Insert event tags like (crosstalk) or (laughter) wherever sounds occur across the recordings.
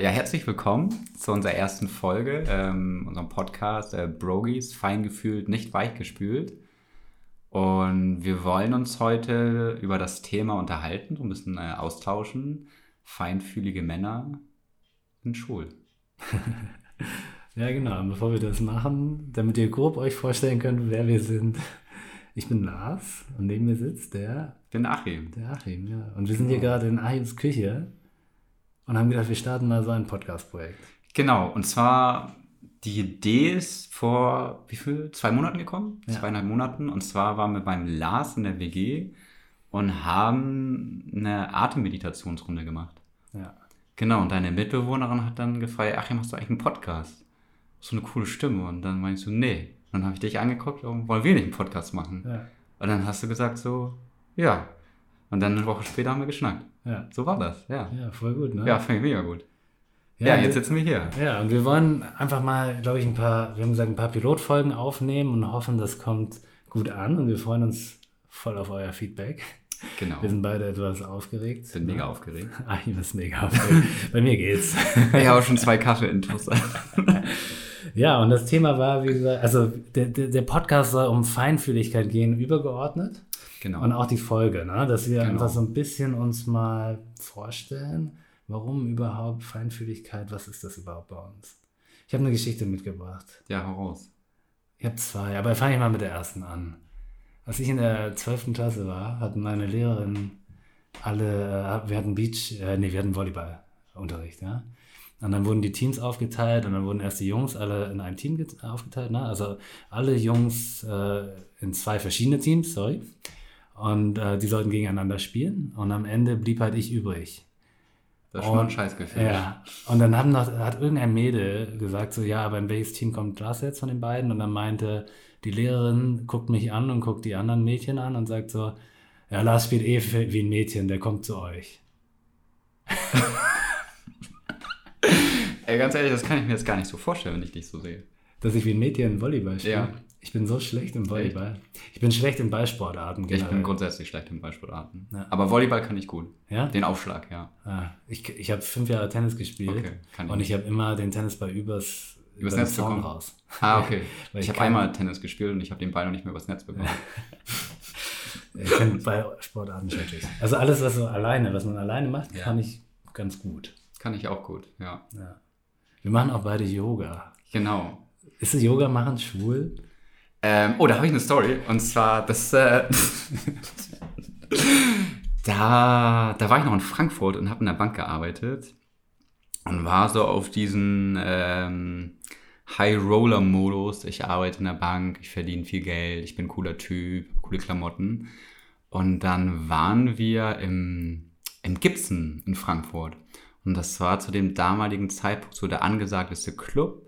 Ja, herzlich willkommen zu unserer ersten Folge, ähm, unserem Podcast äh, Brogies, fein gefühlt, nicht weich gespült. Und wir wollen uns heute über das Thema unterhalten, so ein bisschen äh, austauschen. Feinfühlige Männer sind schwul. (laughs) ja, genau. Und bevor wir das machen, damit ihr grob euch vorstellen könnt, wer wir sind. Ich bin Lars und neben mir sitzt der. Ich bin Achim. Der Achim, ja. Und wir sind hier gerade in Achims Küche und haben gedacht, wir starten mal so ein Podcast-Projekt. Genau, und zwar die Idee ist vor wie viel? Zwei Monaten gekommen? Ja. Zweieinhalb Monaten. Und zwar waren wir beim Lars in der WG und haben eine Atemmeditationsrunde gemacht. Ja. Genau, und deine Mitbewohnerin hat dann gefragt, ach, machst du eigentlich einen Podcast? So eine coole Stimme. Und dann meinst du, nee. Und dann habe ich dich angeguckt, wollen wir nicht einen Podcast machen? Ja. Und dann hast du gesagt so, ja. Und dann eine Woche später haben wir geschnackt. Ja. So war das, ja. Ja, voll gut, ne? Ja, finde (laughs) ich mega gut. Ja, ja jetzt sitzen wir hier. Ja, und wir wollen einfach mal, glaube ich, ein paar, wir haben gesagt, ein paar Pilotfolgen aufnehmen und hoffen, das kommt gut an. Und wir freuen uns voll auf euer Feedback. Genau. Wir sind beide etwas aufgeregt. Sind mega aufgeregt. Ah, ich bin mega aufgeregt. (laughs) Bei mir geht's. Ich habe schon zwei Kaffee in (laughs) ja, und das Thema war, wie gesagt, also der, der Podcast soll um Feinfühligkeit gehen, übergeordnet. Genau. Und auch die Folge, ne? dass wir genau. einfach so ein bisschen uns mal vorstellen, warum überhaupt Feinfühligkeit, was ist das überhaupt bei uns? Ich habe eine Geschichte mitgebracht. Ja, heraus. Ich habe zwei, aber fange ich mal mit der ersten an. Als ich in der 12. Klasse war, hatten meine Lehrerin alle, äh, wir hatten Beach, äh, nee, wir hatten Volleyballunterricht, ja. Und dann wurden die Teams aufgeteilt und dann wurden erst die Jungs alle in ein Team aufgeteilt, ne? Also alle Jungs äh, in zwei verschiedene Teams, sorry. Und äh, die sollten gegeneinander spielen. Und am Ende blieb halt ich übrig. Das ist schon ein Scheißgefühl. Ja. Und dann haben noch, hat irgendein Mädel gesagt, so, ja, aber in welches Team kommt Lars jetzt von den beiden? Und dann meinte die Lehrerin, guckt mich an und guckt die anderen Mädchen an und sagt so, ja, Lars spielt eh wie ein Mädchen, der kommt zu euch. (laughs) Ey, ganz ehrlich, das kann ich mir jetzt gar nicht so vorstellen, wenn ich dich so sehe. Dass ich wie ein Mädchen Volleyball spiele? Ja. Ich bin so schlecht im Volleyball. Ich bin schlecht in Ballsportarten. Generell. Ich bin grundsätzlich schlecht in Ballsportarten. Ja. Aber Volleyball kann ich gut. Ja? Den Aufschlag, ja. Ah, ich ich habe fünf Jahre Tennis gespielt. Okay, kann ich. Und ich habe immer den Tennisball übers, übers Netz bekommen. raus. Ah, okay. (laughs) ich, ich habe einmal Tennis gespielt und ich habe den Ball noch nicht mehr übers Netz bekommen. (laughs) ich kann Ballsportarten schrecklich. Also alles, was so alleine, was man alleine macht, ja. kann ich ganz gut. Kann ich auch gut, ja. ja. Wir machen auch beide Yoga. Genau. Ist das Yoga machen schwul? Ähm, oh, da habe ich eine Story. Und zwar, das. Äh, (laughs) da, da war ich noch in Frankfurt und habe in der Bank gearbeitet. Und war so auf diesen ähm, High-Roller-Modus. Ich arbeite in der Bank, ich verdiene viel Geld, ich bin ein cooler Typ, coole Klamotten. Und dann waren wir im, im Gibson in Frankfurt. Und das war zu dem damaligen Zeitpunkt so der angesagteste Club.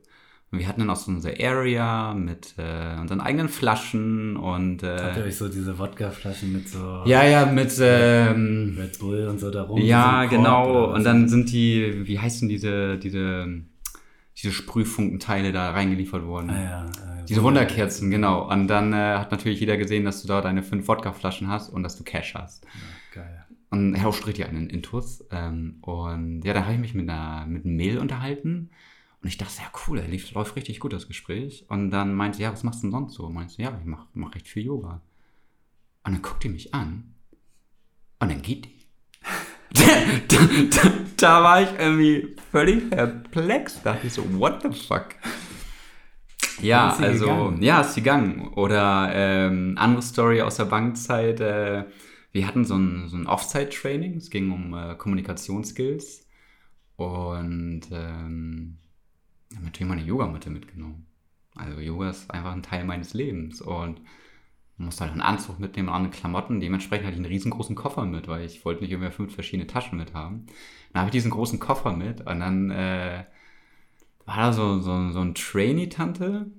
Und wir hatten dann auch so unsere Area mit äh, unseren eigenen Flaschen und. Äh, Habt ihr euch so diese Wodka-Flaschen mit so. Ja, ja, mit. Ähm, Red Bull und so darum. Ja, genau. Und dann sind die, wie heißen diese, diese, diese Sprühfunkenteile da reingeliefert worden. Ah, ja, äh, diese Wunderkerzen, genau. Und dann äh, hat natürlich jeder gesehen, dass du da deine fünf Wodka-Flaschen hast und dass du Cash hast. Ja, geil. Und er spricht ja einen Intus. Ähm, und ja, da habe ich mich mit, einer, mit einem Mail unterhalten. Und ich dachte, ja cool, er lief, läuft richtig gut, das Gespräch. Und dann meinte sie, ja, was machst du denn sonst so? Meinst du, ja, ich mache mach recht viel Yoga. Und dann guckt die mich an. Und dann geht die. (laughs) da, da, da, war ich irgendwie völlig perplex. Da dachte ich so, what the fuck? Ja, also, gegangen? ja, ist sie gegangen. Oder ähm, andere Story aus der Bankzeit. Äh, wir hatten so ein, so ein Offsite-Training. Es ging um äh, Kommunikationsskills. Und ähm, ich habe natürlich meine Yogamatte mitgenommen. Also Yoga ist einfach ein Teil meines Lebens und muss halt einen Anzug mitnehmen andere Klamotten. Dementsprechend hatte ich einen riesengroßen Koffer mit, weil ich wollte nicht irgendwie fünf verschiedene Taschen mit haben. Dann habe ich diesen großen Koffer mit und dann äh, war da so, so, so ein Trainee-Tante,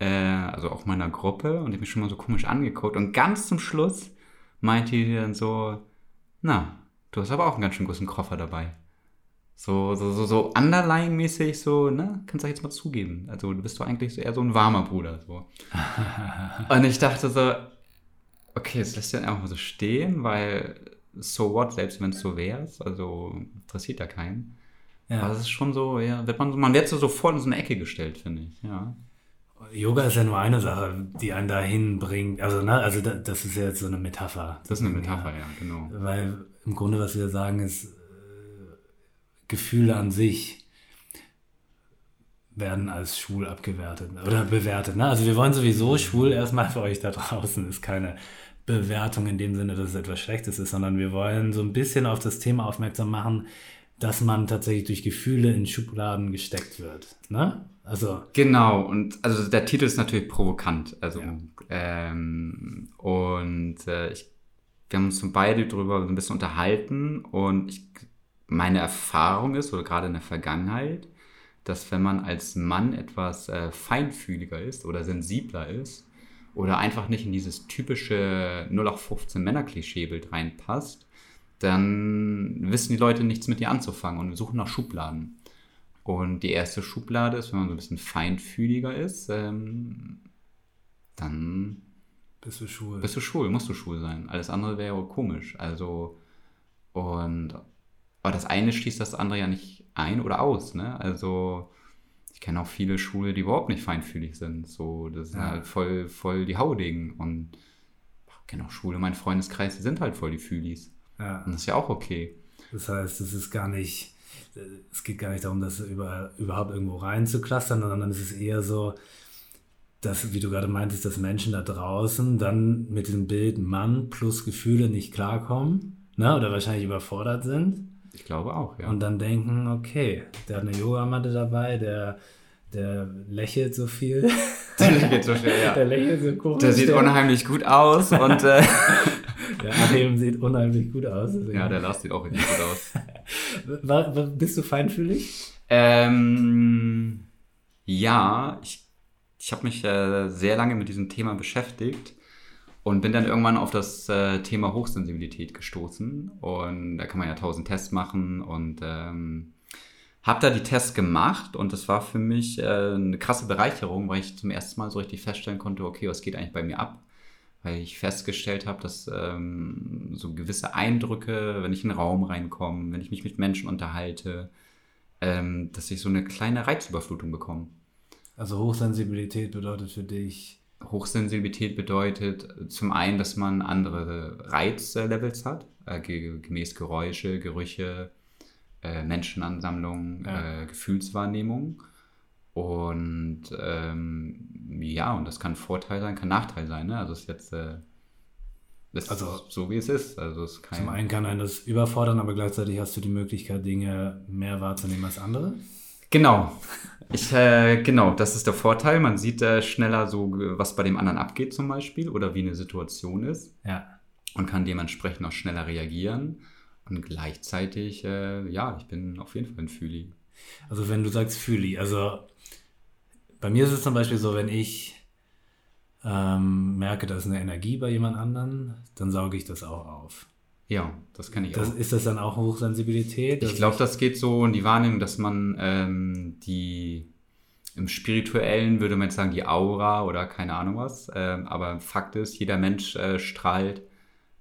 äh, also auch meiner Gruppe und hat mich schon mal so komisch angeguckt und ganz zum Schluss meinte die dann so, na, du hast aber auch einen ganz schön großen Koffer dabei. So, so, so, so underlying-mäßig, so, ne? Kannst du jetzt mal zugeben. Also, du bist doch eigentlich eher so ein warmer Bruder, so. (laughs) und ich dachte so, okay, jetzt lässt du den einfach mal so stehen, weil so what, selbst wenn es so wäre, also interessiert ja keinen. Ja. Aber das ist schon so, ja, wird man, man wird so sofort in so eine Ecke gestellt, finde ich, ja. Yoga ist ja nur eine Sache, die einen dahin bringt. Also, ne, also das ist ja jetzt so eine Metapher. Das ist eine Metapher, ja, ja genau. Weil im Grunde, was wir sagen, ist, Gefühle an sich werden als schwul abgewertet oder bewertet. Ne? Also wir wollen sowieso schwul erstmal für euch da draußen, ist keine Bewertung in dem Sinne, dass es etwas Schlechtes ist, sondern wir wollen so ein bisschen auf das Thema aufmerksam machen, dass man tatsächlich durch Gefühle in Schubladen gesteckt wird. Ne? Also genau und also der Titel ist natürlich provokant. Also ja. ähm, und äh, ich, wir haben uns beide darüber ein bisschen unterhalten und ich, meine Erfahrung ist oder gerade in der Vergangenheit, dass wenn man als Mann etwas äh, feinfühliger ist oder sensibler ist oder einfach nicht in dieses typische 0815 Männer-Klischeebild reinpasst, dann wissen die Leute nichts mit dir anzufangen und suchen nach Schubladen. Und die erste Schublade ist, wenn man so ein bisschen feinfühliger ist, ähm, dann bist du schwul. Bist du schwul, musst du schwul sein. Alles andere wäre komisch. Also, und aber das eine schließt das andere ja nicht ein oder aus, ne? Also, ich kenne auch viele Schwule, die überhaupt nicht feinfühlig sind. So, das ist ja. halt voll, voll die Haudegen. Und ich kenne auch Schwule, mein Freundeskreis, die sind halt voll die Fühlis. Ja. Und das ist ja auch okay. Das heißt, es ist gar nicht es geht gar nicht darum, das über, überhaupt irgendwo reinzuklustern, sondern es ist eher so, dass, wie du gerade meintest, dass Menschen da draußen dann mit dem Bild Mann plus Gefühle nicht klarkommen ne? oder wahrscheinlich überfordert sind. Ich glaube auch, ja. Und dann denken, okay, der hat eine Yogamatte dabei, der der lächelt so viel. (laughs) Der lächelt so viel, ja. Der lächelt so komisch. Der sieht unheimlich gut aus und äh, (laughs) Der Achim sieht unheimlich gut aus. Ja, der Lars sieht auch richtig gut aus. (laughs) war, war, bist du feinfühlig? Ähm, ja, ich, ich habe mich äh, sehr lange mit diesem Thema beschäftigt und bin dann irgendwann auf das äh, Thema Hochsensibilität gestoßen. Und da kann man ja tausend Tests machen und ähm, habe da die Tests gemacht und das war für mich äh, eine krasse Bereicherung, weil ich zum ersten Mal so richtig feststellen konnte, okay, was geht eigentlich bei mir ab? Weil ich festgestellt habe, dass ähm, so gewisse Eindrücke, wenn ich in einen Raum reinkomme, wenn ich mich mit Menschen unterhalte, ähm, dass ich so eine kleine Reizüberflutung bekomme. Also Hochsensibilität bedeutet für dich? Hochsensibilität bedeutet zum einen, dass man andere Reizlevels hat, äh, gemäß Geräusche, Gerüche, äh, Menschenansammlung, ja. äh, Gefühlswahrnehmung. Und ähm, ja, und das kann Vorteil sein, kann Nachteil sein. Ne? Also es ist jetzt äh, das also, ist so, wie es ist. Also es zum einen kann einen das überfordern, aber gleichzeitig hast du die Möglichkeit, Dinge mehr wahrzunehmen als andere. Genau. Ich, äh, genau, das ist der Vorteil. Man sieht äh, schneller so, was bei dem anderen abgeht zum Beispiel oder wie eine Situation ist. Ja. Und kann dementsprechend auch schneller reagieren. Und gleichzeitig, äh, ja, ich bin auf jeden Fall ein Fühli. Also wenn du sagst Fühli, also bei mir ist es zum Beispiel so, wenn ich ähm, merke, da ist eine Energie bei jemand anderen, dann sauge ich das auch auf. Ja, das kann ich das, auch. Ist das dann auch Hochsensibilität? Ich glaube, das geht so in die Wahrnehmung, dass man ähm, die im Spirituellen würde man jetzt sagen, die Aura oder keine Ahnung was. Ähm, aber Fakt ist, jeder Mensch äh, strahlt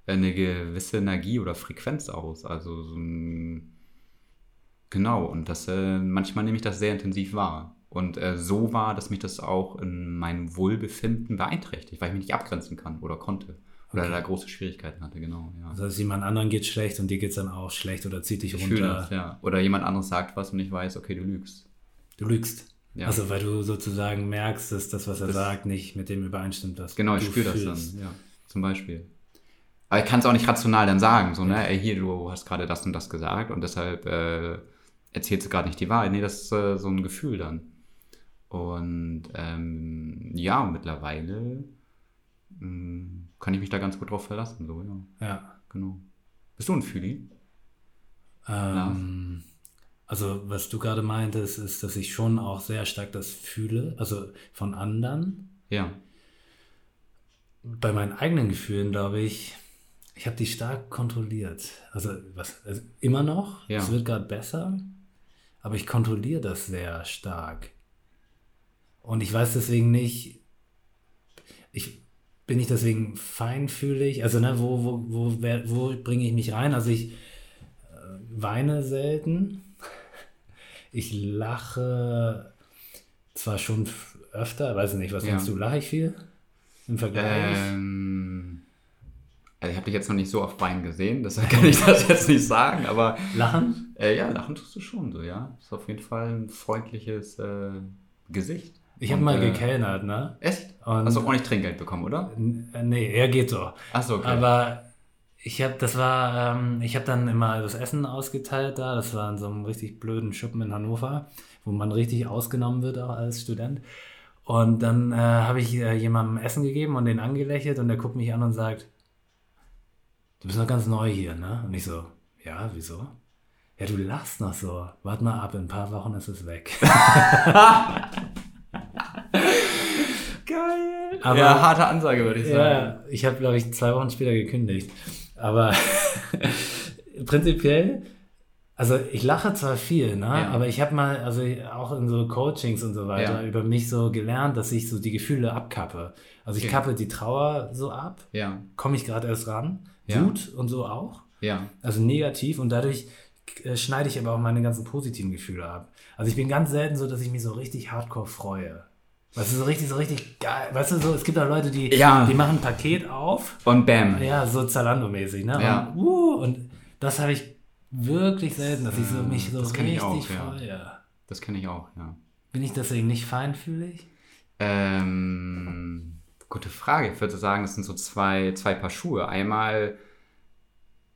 eine gewisse Energie oder Frequenz aus. Also so ein, genau, und das äh, manchmal nehme ich das sehr intensiv wahr. Und äh, so war, dass mich das auch in meinem Wohlbefinden beeinträchtigt, weil ich mich nicht abgrenzen kann oder konnte. Oder okay. da große Schwierigkeiten hatte, genau. Ja. Das heißt, jemand anderen geht schlecht und dir geht es dann auch schlecht oder zieht dich ich runter. Das, ja. Oder jemand anderes sagt was und ich weiß, okay, du lügst. Du lügst. Ja. Also weil du sozusagen merkst, dass das, was er das, sagt, nicht mit dem übereinstimmt, was Genau, ich spüre das dann, ja. Zum Beispiel. Aber ich kann es auch nicht rational dann sagen, so, ne, ey, hier, du hast gerade das und das gesagt und deshalb äh, erzählst du gerade nicht die Wahrheit. Nee, das ist äh, so ein Gefühl dann. Und ähm, ja, mittlerweile kann ich mich da ganz gut drauf verlassen, so, ja. Ja. Genau. Bist du ein Fühli? Ähm, also, was du gerade meintest, ist, dass ich schon auch sehr stark das fühle, also von anderen. Ja. Bei meinen eigenen Gefühlen, glaube ich, ich habe die stark kontrolliert. Also, was, also immer noch, ja. es wird gerade besser, aber ich kontrolliere das sehr stark. Und ich weiß deswegen nicht, ich bin ich deswegen feinfühlig, also ne, wo, wo, wo, wo bringe ich mich rein? Also ich äh, weine selten. ich lache zwar schon öfter, weiß ich nicht, was Ja. du, lache ich viel im Vergleich? Ähm, also ich habe dich jetzt noch nicht so auf Wein gesehen, deshalb kann ich das jetzt nicht sagen, aber Lachen? äh, ja, lachen tust du schon so, ja. Ist auf jeden Fall ein freundliches äh, Gesicht. Ich habe mal äh, gekellnert, ne? Echt? Und- Hast du auch nicht Trinkgeld bekommen, oder? Äh, Nee, er geht so. Achso, okay. Aber ich habe, das war, ähm, ich habe dann immer das Essen ausgeteilt da. Das war in so einem richtig blöden Schuppen in Hannover, wo man richtig ausgenommen wird auch als Student. Und dann äh, habe ich äh, jemandem Essen gegeben und den angelächelt und der guckt mich an und sagt, du bist noch ganz neu hier, ne? Und ich so, ja, wieso? Ja, du lachst noch so. Wart mal ab, in ein paar Wochen ist es weg. (laughs) (laughs) Geil. Aber- ja, harte Ansage, würde ich sagen. Ja, ich habe, glaube ich, zwei Wochen später gekündigt. Aber (laughs) prinzipiell, also ich lache zwar viel, ne? Ja. aber ich habe mal, also auch in so Coachings und so weiter, Ja. über mich so gelernt, dass ich so die Gefühle abkappe. Also ich Okay. kappe die Trauer so ab, Ja, komme ich gerade erst ran, Ja. Wut und so auch, ja. also negativ und dadurch äh, schneide ich aber auch meine ganzen positiven Gefühle ab. Also ich bin ganz selten so, dass ich mich so richtig hardcore freue. Weißt du, so richtig, so richtig geil. Weißt du, so, es gibt da Leute, die, Ja. die machen ein Paket auf Und bam. ja, so Zalando-mäßig, ne? Ja. Und, uh, und das habe ich wirklich selten, dass ich so, Ja, mich so das richtig auch, ja. freue. Das kenne ich auch, ja. Bin ich deswegen nicht feinfühlig? Ähm, gute Frage. Ich würde sagen, das sind so zwei, zwei Paar Schuhe. Einmal,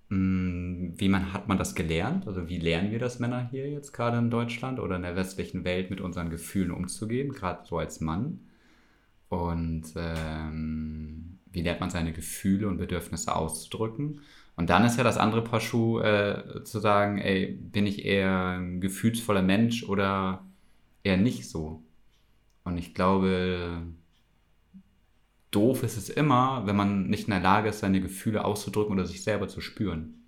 wie man, hat man das gelernt? Also wie lernen wir das Männer hier jetzt gerade in Deutschland oder in der westlichen Welt mit unseren Gefühlen umzugehen, gerade so als Mann? Und ähm, wie lernt man seine Gefühle und Bedürfnisse auszudrücken? Und dann ist ja das andere Paar Schuhe äh, zu sagen, ey, bin ich eher ein gefühlsvoller Mensch oder eher nicht so? Und ich glaube, doof ist es immer, wenn man nicht in der Lage ist, seine Gefühle auszudrücken oder sich selber zu spüren.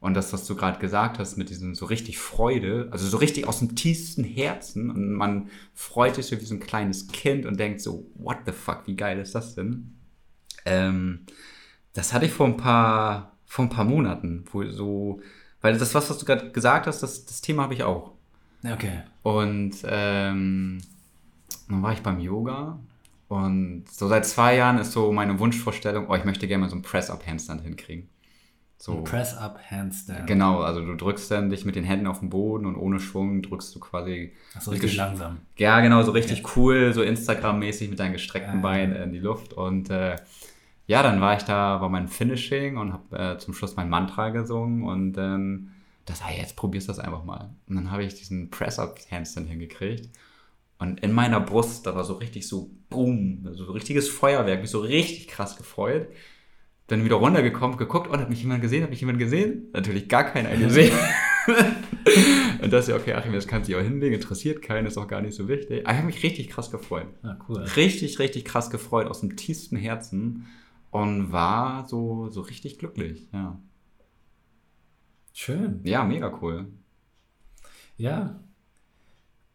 Und das, was du gerade gesagt hast, mit diesem so richtig Freude, also so richtig aus dem tiefsten Herzen und man freut sich so wie so ein kleines Kind und denkt so, what the fuck, wie geil ist das denn? Ähm, das hatte ich vor ein paar, vor ein paar Monaten, wo so, weil das, was, was du gerade gesagt hast, das, das Thema habe ich auch. Okay. Und ähm, dann war ich beim Yoga und so seit zwei Jahren ist so meine Wunschvorstellung, oh, ich möchte gerne mal so einen Press-Up-Handstand hinkrigen. So, Press-up, Handstand. genau, also du drückst dann dich mit den Händen auf den Boden und ohne Schwung drückst du quasi. Achso, richtig gesch- langsam. Ja, genau, so richtig cool, so Instagram-mäßig mit deinen gestreckten Ja, Beinen ja. in die Luft. Und äh, ja, dann war ich da, war mein Finishing und habe äh, zum Schluss mein Mantra gesungen und dann das, ah, jetzt probierst du das einfach mal. Und dann habe ich diesen Press-Up-Handstand hingekriegt. Und in meiner Brust, da war so richtig so boom, so richtiges Feuerwerk, mich so richtig krass gefreut. Dann wieder runtergekommen, geguckt, und hat mich jemand gesehen, hat mich jemand gesehen? Natürlich gar keiner (laughs) gesehen. und das ist ja, okay, Achim, das kannst du auch hinlegen, interessiert keinen, ist auch gar nicht so wichtig. Aber ich habe mich richtig krass gefreut. Ah, cool. Richtig, richtig krass gefreut, aus dem tiefsten Herzen. Und war so, so richtig glücklich, ja. Schön. Ja, mega cool. Ja.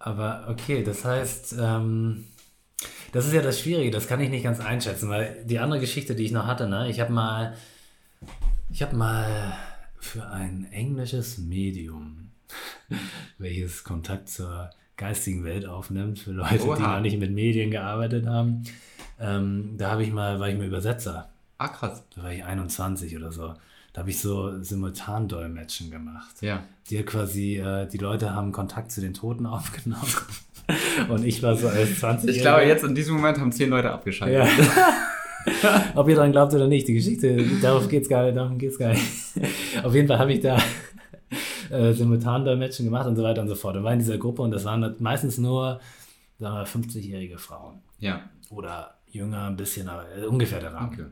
Aber okay, das heißt, ähm, das ist ja das Schwierige, das kann ich nicht ganz einschätzen, weil die andere Geschichte, die ich noch hatte, ne, ich habe mal, ich habe mal für ein englisches Medium, (laughs) welches Kontakt zur geistigen Welt aufnimmt, für Leute, die Oha. noch nicht mit Medien gearbeitet haben, ähm, da habe ich mal, war ich mal Übersetzer. Ah, krass. Da war ich 21 oder so. Da habe ich so Simultandolmetschen gemacht. Ja. Die quasi, äh, die Leute haben Kontakt zu den Toten (laughs) aufgenommen. Und ich war so als 20 Ich glaube, jetzt in diesem Moment haben zehn Leute abgeschaltet. Ja. (laughs) Ob ihr dran glaubt oder nicht, die Geschichte, darauf geht's gar nicht, darum geht's gar nicht. Auf jeden Fall habe ich da (laughs) äh, Simultandolmetschen gemacht und so weiter und so fort. Und war in dieser Gruppe und das waren meistens nur, sagen wir, 50-jährige Frauen. Ja. Oder jünger ein bisschen, aber äh, ungefähr der Rahmen. Okay.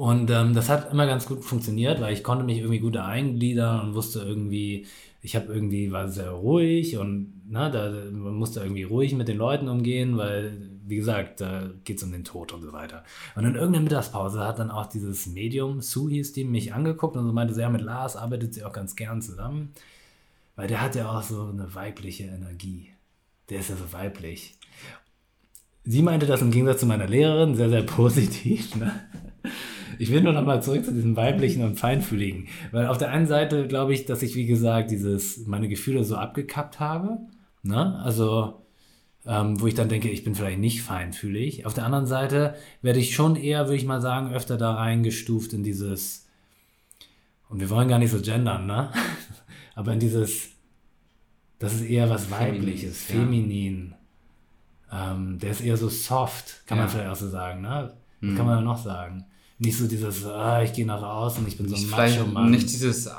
Und ähm, das hat immer ganz gut funktioniert, weil ich konnte mich irgendwie gut eingliedern und wusste irgendwie, ich habe irgendwie, war sehr ruhig und ne, da, man musste irgendwie ruhig mit den Leuten umgehen, weil, wie gesagt, da geht es um den Tod und so weiter. Und in irgendeiner Mittagspause hat dann auch dieses Medium, Sue hieß die, mich angeguckt und so meinte, sie, ja, mit Lars arbeitet sie auch ganz gern zusammen, weil der hat ja auch so eine weibliche Energie. Der ist ja so weiblich. Sie meinte das im Gegensatz zu meiner Lehrerin sehr, sehr (laughs) positiv. Ne? Ich will nur noch mal zurück zu diesem weiblichen und feinfühligen. Weil auf der einen Seite glaube ich, dass ich, wie gesagt, dieses, meine Gefühle so abgekappt habe. Ne? Also, ähm, wo ich dann denke, ich bin vielleicht nicht feinfühlig. Auf der anderen Seite werde ich schon eher, würde ich mal sagen, öfter da reingestuft in dieses, und wir wollen gar nicht so gendern, ne? (laughs) Aber in dieses, das ist eher was Weibliches, feminin. Ja. Ähm, der ist eher so soft, kann ja. man vielleicht auch so sagen, ne? Das mhm. kann man ja noch sagen. Nicht so dieses, ah, ich gehe nach außen, ich bin so ein Macho-Mann. Nicht dieses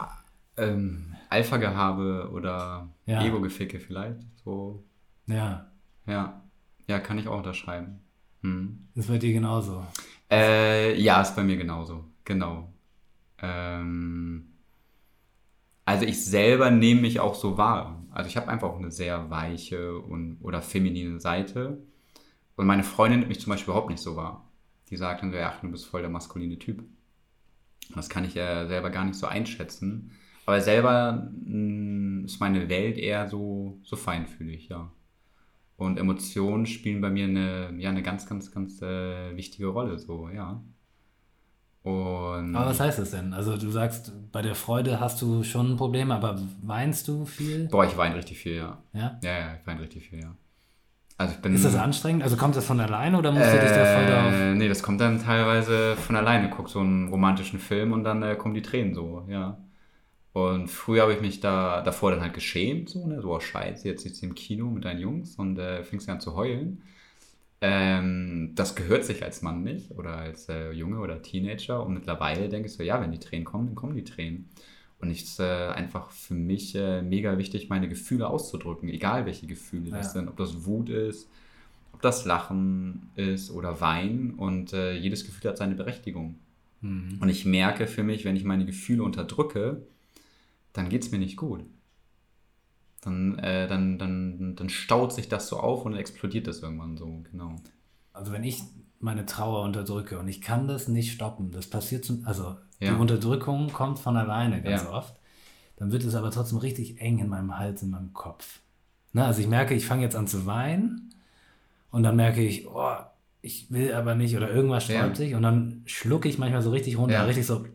ähm, Alpha-Gehabe oder ja. Ego-Geficke vielleicht. So. Ja. Ja. Ja, kann ich auch unterschreiben. Hm. Ist bei dir genauso? Äh, ja, ist bei mir genauso. Genau. Ähm, also ich selber nehme mich auch so wahr. Also ich habe einfach auch eine sehr weiche und, oder feminine Seite. Und meine Freundin nimmt mich zum Beispiel überhaupt nicht so wahr. Die sagt dann so, ja, du bist voll der maskuline Typ. Das kann ich ja selber gar nicht so einschätzen. Aber selber mh, mm, ist meine Welt eher so, so feinfühlig, ja. Und Emotionen spielen bei mir eine, ja, eine ganz, ganz, ganz äh, wichtige Rolle, so, ja. Und aber was heißt das denn? Also du sagst, bei der Freude hast du schon ein Problem, aber weinst du viel? Boah, ich weine richtig viel, ja. Ja? Ja, ja, ich weine richtig viel, ja. Also ist das anstrengend? Also kommt das von alleine oder musst äh, du dich da voll darauf... Nee, das kommt dann teilweise von alleine. Guck so einen romantischen Film und dann äh, kommen die Tränen so, ja. Und früher habe ich mich da davor dann halt geschämt, so, ne, so, oh scheiße, jetzt sitzt du im Kino mit deinen Jungs und äh, fängst an zu heulen. Ähm, das gehört sich als Mann nicht oder als äh, Junge oder Teenager. Und mittlerweile denke ich so, ja, wenn die Tränen kommen, dann kommen die Tränen. Und es ist äh, einfach für mich äh, mega wichtig, meine Gefühle auszudrücken, egal welche Gefühle ja. das sind. Ob das Wut ist, ob das Lachen ist oder Wein. Und äh, jedes Gefühl hat seine Berechtigung. Mhm. Und ich merke für mich, wenn ich meine Gefühle unterdrücke, dann geht es mir nicht gut dann, äh, dann, dann, dann staut sich das so auf und explodiert das irgendwann so, genau. Also wenn ich meine Trauer unterdrücke und ich kann das nicht stoppen, das passiert zum, also ja. die Unterdrückung kommt von alleine ganz ja. oft, dann wird es aber trotzdem richtig eng in meinem Hals, in meinem Kopf. Ne? Also ich merke, ich fange jetzt an zu weinen und dann merke ich, oh, ich will aber nicht oder irgendwas sträubt sich und dann schlucke ich manchmal so richtig runter, richtig so.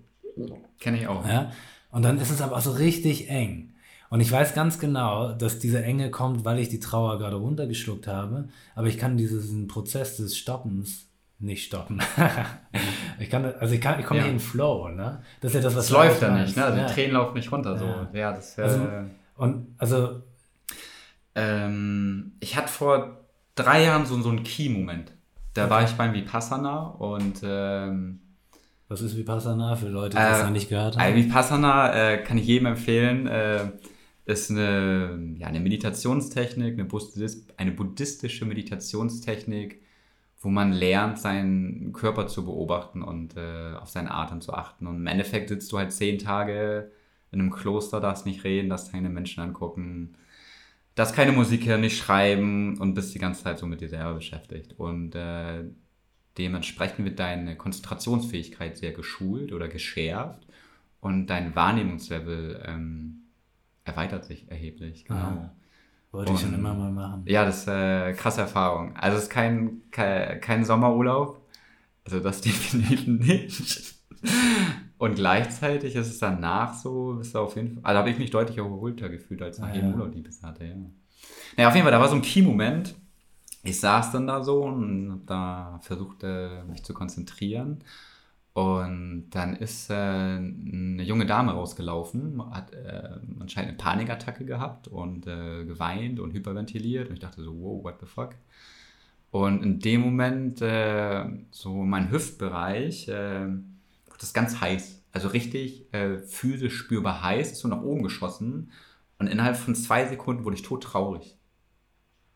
Kenne ich auch. Ja? Und dann ist es aber auch so richtig eng. Und ich weiß ganz genau, dass diese Enge kommt, weil ich die Trauer gerade runtergeschluckt habe. Aber ich kann diesen Prozess des Stoppens nicht stoppen. (laughs) ich kann, also ich kann, ich komme ja. nicht in den Flow, ne? Das ist ja das, was. Es läuft ja nicht, ne? Also ja. die Tränen laufen nicht runter, so. Ja, ja das also, Und, also. Ähm, ich hatte vor drei Jahren so, so einen Key-Moment. Da okay. war ich beim Vipassana und, ähm, was ist Vipassana für Leute, die äh, das noch nicht gehört haben? Vipassana äh, kann ich jedem empfehlen. Äh, ist eine, ja, eine Meditationstechnik, eine, Buddhist, eine buddhistische Meditationstechnik, wo man lernt, seinen Körper zu beobachten und äh, auf seinen Atem zu achten. Und im Endeffekt sitzt du halt zehn Tage in einem Kloster, darfst nicht reden, darfst keine Menschen angucken, darfst keine Musik hören, nicht schreiben und bist die ganze Zeit so mit dir selber beschäftigt. Und äh, dementsprechend wird deine Konzentrationsfähigkeit sehr geschult oder geschärft und dein Wahrnehmungslevel ähm, erweitert sich erheblich. Genau. Ah, wollte ich schon immer mal machen. Ja, das ist äh, krasse Erfahrung. Also es ist kein, kein, kein Sommerurlaub. Also das (laughs) definitiv nicht. Und gleichzeitig ist es danach so, bist du auf jeden Fall, also habe ich mich deutlich erholter gefühlt als nach ah, jedem ja. Urlaub, die ich hatte, ja. Naja, auf jeden Fall, da war so ein Key-Moment. Ich saß dann da so und da versucht, äh, mich zu konzentrieren. Und dann ist äh, eine junge Dame rausgelaufen, hat äh, anscheinend eine Panikattacke gehabt und äh, geweint und hyperventiliert. Und ich dachte so, wow, what the fuck? Und in dem Moment, äh, so mein Hüftbereich, äh, das ist ganz heiß. Also richtig äh, physisch spürbar heiß, ist so nach oben geschossen. Und innerhalb von zwei Sekunden wurde ich todtraurig.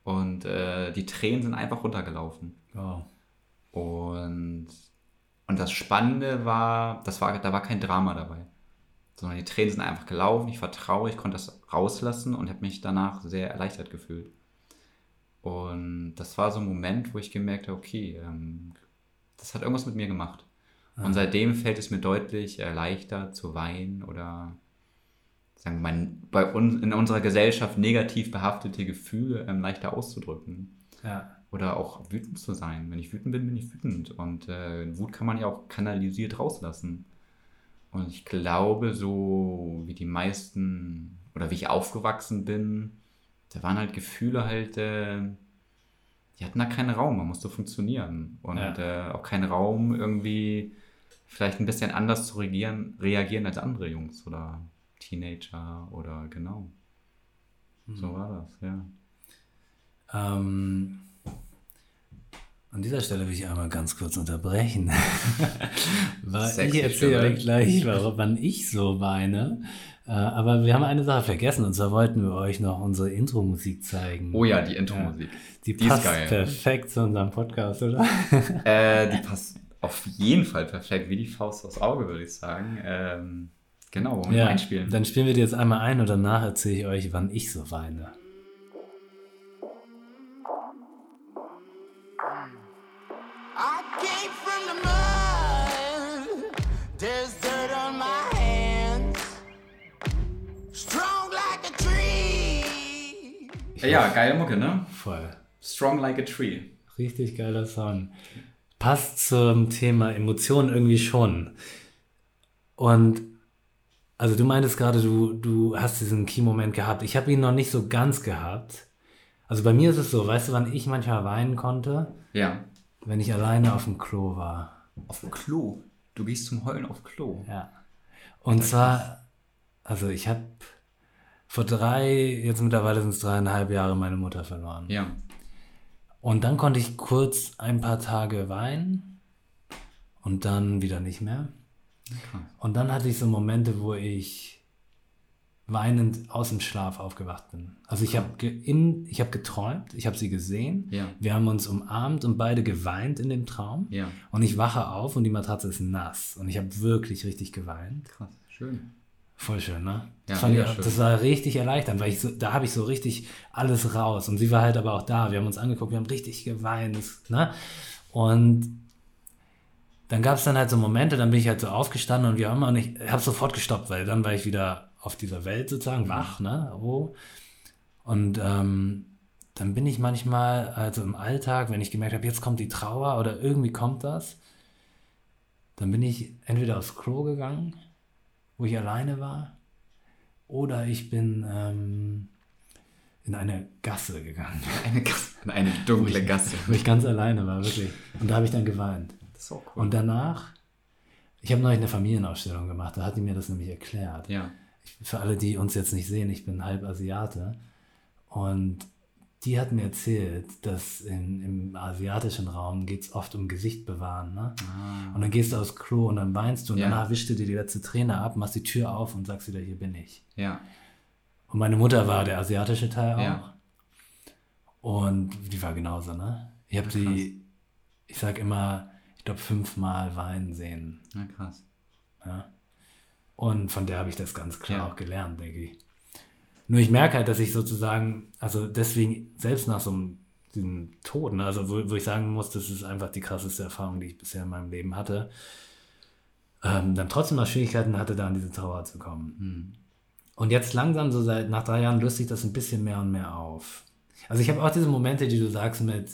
Und die Tränen sind einfach runtergelaufen. Oh. Und und das Spannende war, das war, da war kein Drama dabei. Sondern die Tränen sind einfach gelaufen, ich war traurig, konnte das rauslassen und habe mich danach sehr erleichtert gefühlt. Und das war so ein Moment, wo ich gemerkt habe, okay, ähm, das hat irgendwas mit mir gemacht. Ah. Und seitdem fällt es mir deutlich leichter zu weinen oder sagen wir mal, bei uns in unserer Gesellschaft negativ behaftete Gefühle ähm, leichter auszudrücken. Ja. Oder auch wütend zu sein. Wenn ich wütend bin, bin ich wütend. Und äh, Wut kann man ja auch kanalisiert rauslassen. Und ich glaube, so wie die meisten oder wie ich aufgewachsen bin, da waren halt Gefühle halt, äh, die hatten da keinen Raum, man musste funktionieren. Und Ja. äh, auch keinen Raum, irgendwie vielleicht ein bisschen anders zu reagieren, reagieren als andere Jungs oder Teenager oder genau. So war das, ja. Ähm, an dieser Stelle will ich einmal ganz kurz unterbrechen. (laughs) Weil Sexy ich erzähle euch gleich, warum wann ich so weine. Äh, aber wir haben eine Sache vergessen und zwar wollten wir euch noch unsere Intro-Musik zeigen. Oh ja, die Intro-Musik. Die die passt perfekt zu unserem Podcast, oder? Äh, (laughs) die passt auf jeden Fall perfekt, wie die Faust aufs Auge, würde ich sagen. Ähm, genau, wollen wir mal einspielen? Dann spielen wir die jetzt einmal ein und danach erzähle ich euch, wann ich so weine. Ja, geile Mucke, ne? Voll. Strong like a tree. Richtig geiler Song. Passt zum Thema Emotionen irgendwie schon. Und also du meintest gerade, du, du hast diesen Key-Moment gehabt. Ich habe ihn noch nicht so ganz gehabt. Also bei mir ist es so, weißt du, wann ich manchmal weinen konnte? Ja. Wenn ich alleine auf dem Klo war. Auf dem Klo. Du gehst zum Heulen auf Klo. Ja. Und zwar, also ich habe vor drei, jetzt mittlerweile sind es dreieinhalb Jahre meine Mutter verloren. Ja. Und dann konnte ich kurz ein paar Tage weinen und dann wieder nicht mehr. Krass. Und dann hatte ich so Momente, wo ich weinend aus dem Schlaf aufgewacht bin. Also ich habe ge ich habe geträumt, ich habe sie gesehen, Ja. wir haben uns umarmt und beide geweint in dem Traum. Ja. Und ich wache auf und die Matratze ist nass und ich habe wirklich richtig geweint. Krass. Schön. Voll schön, ne? Ja, das, ich, schön. das war richtig erleichternd, weil ich so, da habe ich so richtig alles raus. Und sie war halt aber auch da. Wir haben uns angeguckt, wir haben richtig geweint. Ne? Und dann gab es dann halt so Momente, dann bin ich halt so aufgestanden und wir haben auch nicht, habe sofort gestoppt, weil dann war ich wieder auf dieser Welt sozusagen wach, ne? Oh. Und ähm, dann bin ich manchmal, also im Alltag, wenn ich gemerkt habe, jetzt kommt die Trauer oder irgendwie kommt das, dann bin ich entweder aufs Klo gegangen, wo ich alleine war, oder ich bin ähm, in eine Gasse gegangen, (laughs) Eine, Gasse, eine dunkle Gasse. wo ich ganz alleine war, wirklich. Und da habe ich dann geweint. Das ist auch cool. Und danach, ich habe neulich eine Familienausstellung gemacht, da hat die mir das nämlich erklärt. ja. Für alle, die uns jetzt nicht sehen, ich bin halb Asiate. Und die hat mir erzählt, dass in, im asiatischen Raum geht es oft um Gesicht bewahren. Ne? Ah. Und dann gehst du aufs Klo und dann weinst du und Ja. danach wischst du dir die letzte Träne ab, machst die Tür auf und sagst wieder, hier bin ich. Ja. Und meine Mutter war der asiatische Teil auch. Ja. Und die war genauso, ne? Ich habe sie, ich sag immer, ich glaube, fünfmal weinen sehen. Ja, krass. Ja? Und von der habe ich das ganz klar Ja. auch gelernt, denke ich. Nur ich merke halt, dass ich sozusagen, also deswegen, selbst nach so einem diesem Tod, ne, also wo, wo ich sagen muss, das ist einfach die krasseste Erfahrung, die ich bisher in meinem Leben hatte, ähm, dann trotzdem noch Schwierigkeiten hatte, da an diese Trauer zu kommen. Hm. Und jetzt langsam, so seit nach drei Jahren, löst sich das ein bisschen mehr und mehr auf. Also ich habe auch diese Momente, die du sagst mit,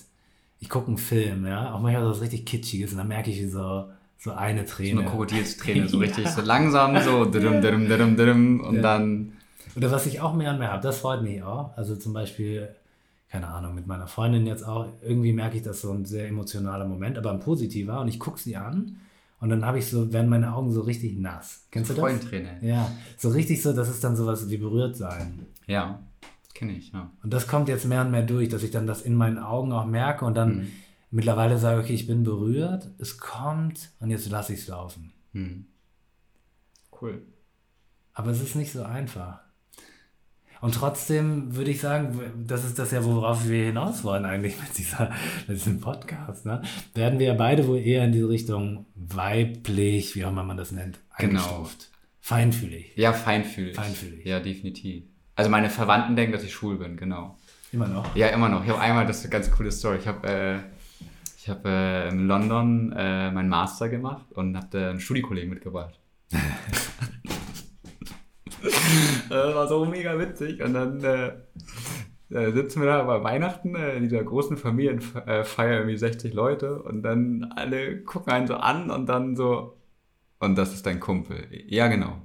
ich gucke einen Film, ja, auch manchmal so was richtig Kitschiges und dann merke ich, wie so, so eine So Träne. eine Krokodilsträne, so (laughs) richtig, so langsam, so drum, drum, drum, drum, und Ja. dann, Oder was ich auch mehr und mehr habe, das freut mich auch. Also zum Beispiel, keine Ahnung, mit meiner Freundin jetzt auch, irgendwie merke ich das so ein sehr emotionaler Moment, aber ein positiver und ich gucke sie an und dann habe ich so, werden meine Augen so richtig nass. Kennst du das? Freudenträne. Ja, so richtig so, das ist dann sowas wie berührt sein. Ja, kenne ich, ja. Und das kommt jetzt mehr und mehr durch, dass ich dann das in meinen Augen auch merke und dann Mhm. mittlerweile sage, okay, ich bin berührt, es kommt und jetzt lasse ich es laufen. Hm. Cool. Aber es ist nicht so einfach. Und trotzdem würde ich sagen, das ist das ja, worauf wir hinaus wollen eigentlich mit, dieser, mit diesem Podcast. Ne? Werden wir ja beide wohl eher in diese Richtung weiblich, wie auch immer man das nennt, Genau. eingestuft. Feinfühlig. Ja, feinfühlig. Feinfühlig. Ja, definitiv. Also meine Verwandten denken, dass ich schwul bin, genau. Immer noch. Ja, immer noch. Ich habe einmal, das ist eine ganz coole Story. Ich habe äh, ich äh, in London äh, meinen Master gemacht und habe da einen Studiekollegen mitgebracht. (laughs) (laughs) das war so mega witzig. Und dann, äh, äh, sitzen wir da bei Weihnachten, äh, in dieser großen Familienfeier, irgendwie 60 Leute und dann alle gucken einen so an und dann so, und das ist dein Kumpel. Ja, genau.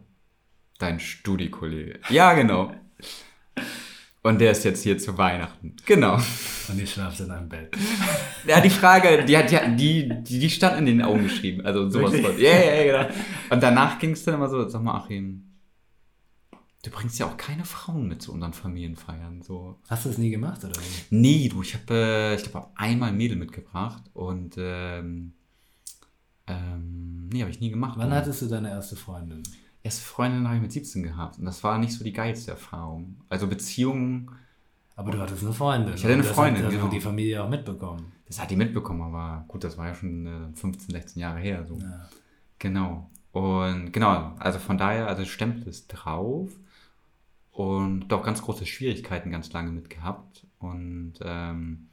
Dein Studiekollege. Ja, genau. Und der ist jetzt hier zu Weihnachten. Genau. Und ihr schlaft in einem Bett. Ja, die Frage, die hat ja, die, die, die stand in den Augen geschrieben. Also sowas. Ja, ja, ja, genau. Und danach ging es dann immer so, sag mal, Achim, du bringst ja auch keine Frauen mit zu unseren Familienfeiern. So. Hast du das nie gemacht, oder? Nee, du, ich habe, äh, ich glaube, hab einmal ein Mädel mitgebracht und ähm, ähm, nee, habe ich nie gemacht. Wann hattest du deine erste Freundin? Erste Freundin habe ich mit 17 gehabt und das war nicht so die geilste Erfahrung. Also Beziehungen, Aber du hattest eine Freundin. Ich hatte eine Und das Freundin, Hat, genau. die Familie auch mitbekommen. das hat die mitbekommen, aber gut, das war ja schon äh, 15, 16 Jahre her. So. Ja. Genau. Und genau, also von daher, also Stempel ist drauf und doch ganz große Schwierigkeiten ganz lange mit gehabt und ähm,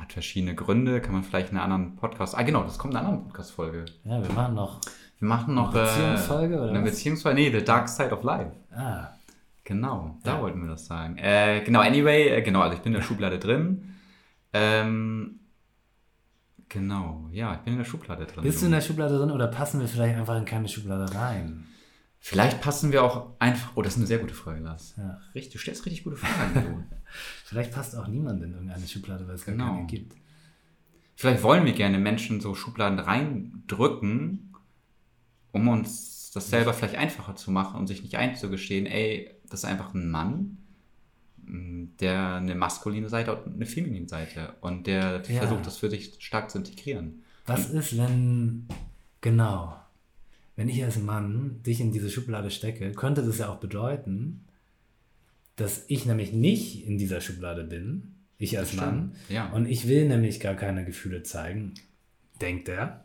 hat verschiedene Gründe, kann man vielleicht in einer anderen Podcast, ah genau, das kommt in einer anderen Podcast-Folge. ja, wir machen noch. Wir machen noch Eine Beziehungsfolge, äh, oder eine was? Beziehungsfolge, nee, The Dark Side of Life. Ah, Genau, da Ja. wollten wir das sagen. Äh, genau, anyway, äh, genau, also ich bin in der Schublade drin. Ähm, genau, ja, ich bin in der Schublade drin. bist du in der Schublade drin oder passen wir vielleicht einfach in keine Schublade rein? Vielleicht passen wir auch einfach. Oh, das ist eine sehr gute Frage, Lars. Ja. Richtig, du stellst richtig gute Fragen. (laughs) Vielleicht passt auch niemand in irgendeine Schublade, weil es gar Genau. keine gibt. Vielleicht wollen wir gerne Menschen so Schubladen reindrücken, um uns das selber vielleicht einfacher zu machen und sich nicht einzugestehen, ey, das ist einfach ein Mann, der eine maskuline Seite und eine feminine Seite und der Ja. versucht, das für sich stark zu integrieren. Was ist, wenn, genau, wenn ich als Mann dich in diese Schublade stecke, könnte das ja auch bedeuten, dass ich nämlich nicht in dieser Schublade bin, ich als Mann, ja. und ich will nämlich gar keine Gefühle zeigen, denkt er.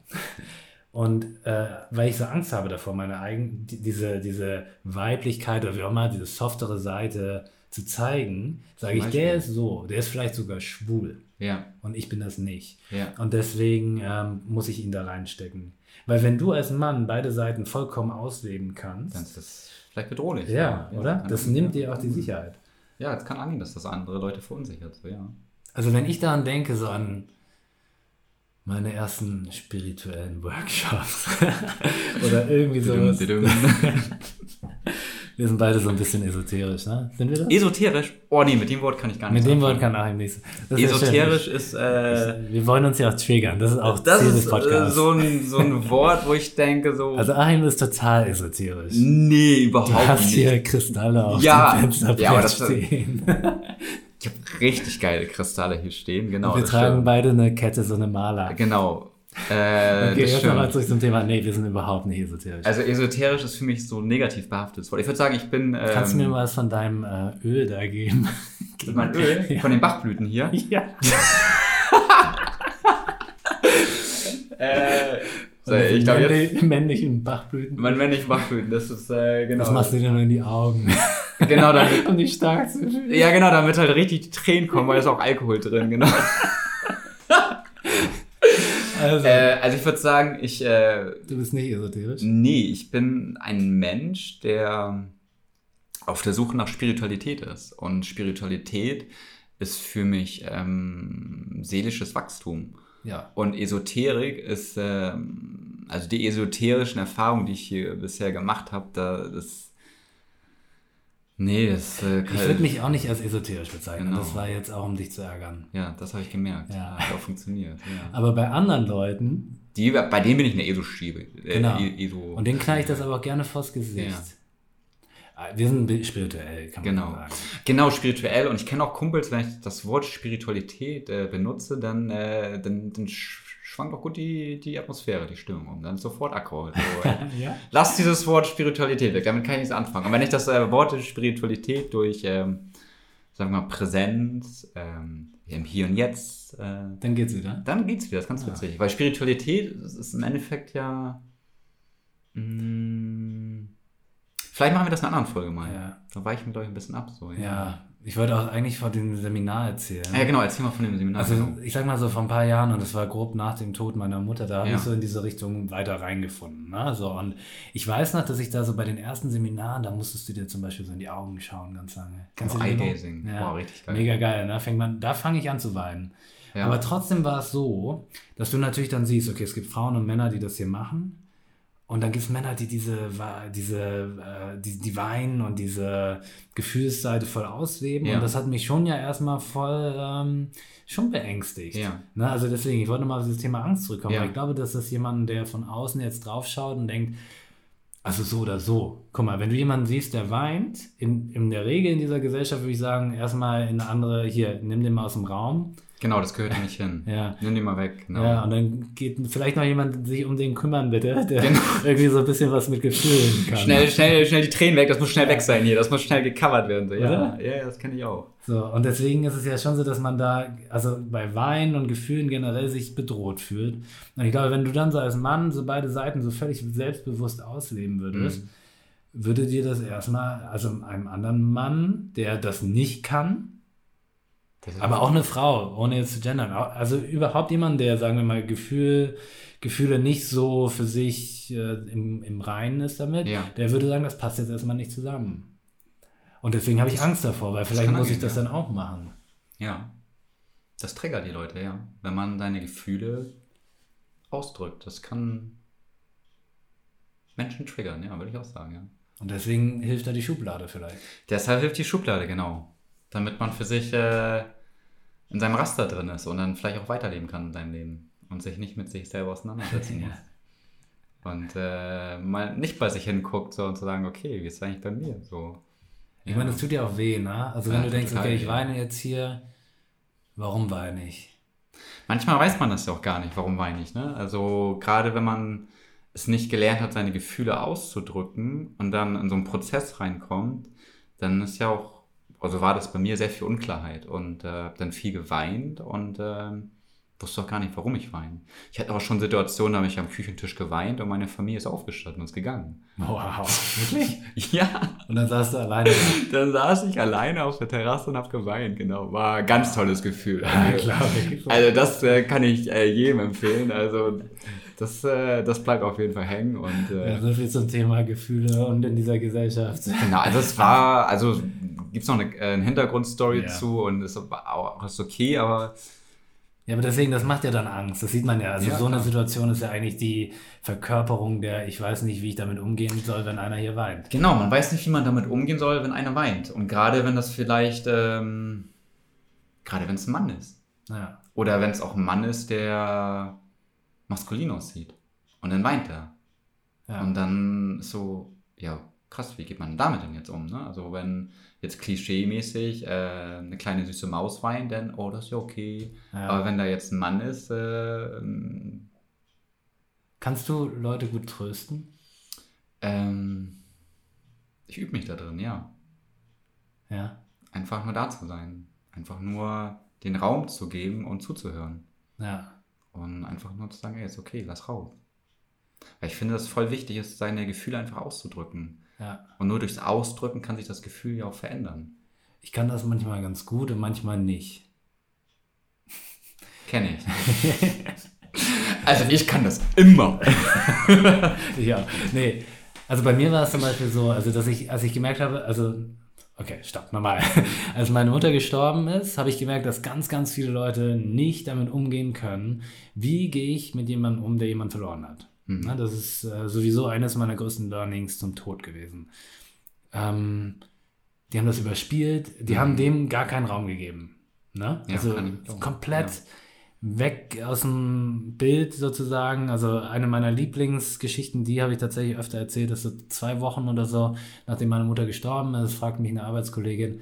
Und äh, weil ich so Angst habe davor, meine eigen, die- diese, diese Weiblichkeit oder wie auch immer, diese softere Seite zu zeigen, sage ich, der ist so, der ist vielleicht sogar schwul Ja, und ich bin das nicht. ja. Und deswegen ähm, muss ich ihn da reinstecken. Weil wenn du als Mann beide Seiten vollkommen ausleben kannst, Dann ist das vielleicht bedrohlich. ja, oder? kann Das sein, nimmt ja. dir auch die Sicherheit. Ja, es kann angehen, dass das andere Leute verunsichert. So, ja. Also wenn ich daran denke, so an meine ersten spirituellen Workshops (laughs) oder irgendwie sowas. (laughs) Wir sind beide so ein bisschen esoterisch, ne? Sind wir das? Esoterisch? Oh nee, mit dem Wort kann ich gar nicht Mit dem Wort kann Achim nichts. Esoterisch ist, äh, Wir wollen uns ja auch triggern. Das ist auch das Ziel ist des äh, Podcasts. so, ein, so ein (laughs) Wort, wo ich denke so, also Achim ist total esoterisch. nee, überhaupt Du hast nicht. hier Kristalle auf Ja, dem Fensterbrett ja, aber das- stehen. Ich habe richtig geile Kristalle hier stehen, genau. wir das tragen stimmt. beide eine Kette, so eine Maler. Genau. Äh, (laughs) Okay, jetzt nochmal zurück zum Thema. Nee, wir sind überhaupt nicht esoterisch. Also esoterisch ist für mich so ein negativ behaftetes Wort. Ich würde sagen, ich bin. Ähm, Kannst du mir mal was von deinem äh, Öl da geben? (laughs) mein Öl Ja. von den Bachblüten hier? ja. (laughs) Äh, so, Von ich glaube jetzt. männlich- (laughs) männlichen Bachblüten. Mein männlich Bachblüten, das ist äh, genau. Das machst du dir nur in die Augen, (laughs) genau damit. (laughs) um dich stark zu fühlen. Ja, genau, damit halt richtig die Tränen kommen, weil da ist auch Alkohol drin, genau. Also, äh, also ich würde sagen, ich, äh, du bist nicht esoterisch. nee, ich bin ein Mensch, der auf der Suche nach Spiritualität ist. Und Spiritualität ist für mich ähm, seelisches Wachstum. Ja. Und Esoterik ist, ähm, also die esoterischen Erfahrungen, die ich hier bisher gemacht habe, da das. Nee, das äh, Ich würde mich auch nicht als esoterisch bezeichnen. Genau. Das war jetzt auch, um dich zu ärgern. Ja, das habe ich gemerkt. Ja. Hat auch funktioniert. Ja. Aber bei anderen Leuten, Die, bei denen bin ich eine ESO-Schiebe. Äh, Genau. ESO. und denen knall ich das aber auch gerne vors Gesicht. Ah, Wir sind spirituell, kann man Genau. sagen. Genau, spirituell. Und ich kenne auch Kumpels, wenn ich das Wort Spiritualität äh, benutze, dann, äh, dann, dann sch- schwankt auch gut die, die Atmosphäre, die Stimmung um. Dann ist sofort Akkord. So, (laughs) äh, Ja? Lass dieses Wort Spiritualität weg, damit kann ich nichts anfangen. Und wenn ich das äh, Wort Spiritualität durch, ähm, sagen wir mal, Präsenz, ähm, im Hier und Jetzt, äh, Dann geht's wieder. dann geht's wieder, das ist ganz Ah. witzig. Weil Spiritualität ist ist im Endeffekt ja. Mh, Vielleicht machen wir das in einer anderen Folge mal. Ja. Da weichen wir, glaube ich, ein bisschen ab. So, Ja, ich wollte auch eigentlich von dem Seminar erzählen. Ja, genau, erzähl mal von dem Seminar. Also genau. ich sag mal so vor ein paar Jahren und das war grob nach dem Tod meiner Mutter, da habe Ja. ich so in diese Richtung weiter reingefunden. Ne? So, und ich weiß noch, dass ich da so bei den ersten Seminaren, da musstest du dir zum Beispiel so in die Augen schauen, ganz lange. Kennst Oh? Eye-Gazing. Ja. Boah, richtig geil. Mega geil, ne? Fängt man, da fange ich an zu weinen. Ja. Aber trotzdem war es so, dass du natürlich dann siehst, okay, es gibt Frauen und Männer, die das hier machen. Und dann gibt es Männer, die diese, diese äh, die, die weinen und diese Gefühlsseite voll ausleben. Ja. Und das hat mich schon ja erstmal voll ähm, schon beängstigt. Ja. Ne? Also deswegen, ich wollte nochmal auf dieses Thema Angst zurückkommen. Ja. Weil ich glaube, dass das jemand, der von außen jetzt draufschaut und denkt, also so oder so. Guck mal, wenn du jemanden siehst, der weint, in, in der Regel in dieser Gesellschaft würde ich sagen, erstmal in eine andere, hier, nimm den mal aus dem Raum. Genau, das gehört ja nicht hin. Ja. Nimm den mal weg. Genau. Ja, und dann geht vielleicht noch jemand sich um den kümmern, bitte, der Genau. (laughs) irgendwie so ein bisschen was mit Gefühlen kann. Schnell, schnell, schnell die Tränen weg, das muss schnell weg sein hier, das muss schnell gecovert werden. So. Ja, ja, das kenne ich auch. So, und deswegen ist es ja schon so, dass man da, also bei Weinen und Gefühlen generell sich bedroht fühlt. Und ich glaube, wenn du dann so als Mann so beide Seiten so völlig selbstbewusst ausleben würdest, Mhm. würde dir das erstmal, also einem anderen Mann, der das nicht kann, aber auch eine Frau, ohne jetzt zu gendern, also überhaupt jemand, der, sagen wir mal, Gefühl, Gefühle nicht so für sich äh, im, im Reinen ist damit, Ja. der würde sagen, das passt jetzt erstmal nicht zusammen. Und deswegen habe ich Angst davor, weil vielleicht muss ich das ja. dann auch machen. Ja. Das triggert die Leute, ja. Wenn man seine Gefühle ausdrückt. Das kann Menschen triggern, ja, würde ich auch sagen, ja. Und deswegen hilft da die Schublade vielleicht. Deshalb hilft die Schublade, genau. Damit man für sich äh, in seinem Raster drin ist und dann vielleicht auch weiterleben kann in seinem Leben und sich nicht mit sich selber auseinandersetzen Ja. muss. Und äh, mal nicht bei sich hinguckt so, und zu sagen, okay, wie ist es eigentlich bei mir? So. Ich meine, das tut dir auch weh, ne? Also wenn Ja, du denkst, okay, ich weine jetzt hier, warum weine ich? Manchmal weiß man das ja auch gar nicht, warum weine ich. Ne? Also gerade wenn man es nicht gelernt hat, seine Gefühle auszudrücken und dann in so einen Prozess reinkommt, dann ist ja auch, also war das bei mir sehr viel Unklarheit und äh, hab dann viel geweint und ähm, wusste auch gar nicht, warum ich weine. Ich hatte auch schon Situationen, da habe ich am Küchentisch geweint und meine Familie ist aufgestanden und ist gegangen. Wow, (laughs) wirklich? Ja, Und dann saß du alleine da. (laughs) dann saß ich alleine auf der Terrasse und habe geweint, genau. War ein ganz tolles Gefühl. Ja, (laughs) klar. Also das äh, kann ich äh, jedem empfehlen. Also das, äh, das bleibt auf jeden Fall hängen. Und Ja, äh, so viel zum Thema Gefühle und in dieser Gesellschaft. genau, also es war, also gibt es noch eine, äh, eine Hintergrundstory Ja. zu und ist auch ist okay, aber Ja, aber deswegen, das macht ja dann Angst. Das sieht man ja. Also Ja, so eine klar. Situation ist ja eigentlich die Verkörperung der, ich weiß nicht, wie ich damit umgehen soll, wenn einer hier weint. genau, man weiß nicht, wie man damit umgehen soll, wenn einer weint. Und gerade wenn das vielleicht, ähm, gerade wenn es ein Mann ist. Ja. Oder wenn es auch ein Mann ist, der maskulin aussieht. Und dann weint er. ja. Und dann ist so, ja, krass, wie geht man damit denn jetzt um? Ne? Also wenn jetzt klischee-mäßig äh, eine kleine süße Maus weint, dann, oh, das ist ja okay. Ja. Aber wenn da jetzt ein Mann ist, äh, ähm, Kannst du Leute gut trösten? ähm, ich übe mich da drin, ja. Ja. Einfach nur da zu sein. Einfach nur den Raum zu geben und zuzuhören. Ja. Und einfach nur zu sagen, ey, ist okay, lass raus. Weil ich finde, dass es voll wichtig ist, seine Gefühle einfach auszudrücken. Ja. Und nur durchs Ausdrücken kann sich das Gefühl ja auch verändern. Ich kann das manchmal ganz gut und manchmal nicht. (laughs) Kenne ich. also ich kann das immer. (laughs) ja, nee. Also bei mir war es zum Beispiel so, also dass ich, als ich gemerkt habe, also, okay, stopp, nochmal. (laughs) Als meine Mutter gestorben ist, habe ich gemerkt, dass ganz, ganz viele Leute nicht damit umgehen können, wie gehe ich mit jemandem um, der jemand verloren hat. Mhm. Na, das ist äh, sowieso eines meiner größten Learnings zum Tod gewesen. Ähm, die haben das überspielt, die haben dem gar keinen Raum gegeben. Ne? Ja, also komplett Ja. weg aus dem Bild sozusagen. Also eine meiner Lieblingsgeschichten, die habe ich tatsächlich öfter erzählt, dass so zwei Wochen oder so, nachdem meine Mutter gestorben ist, fragt mich eine Arbeitskollegin.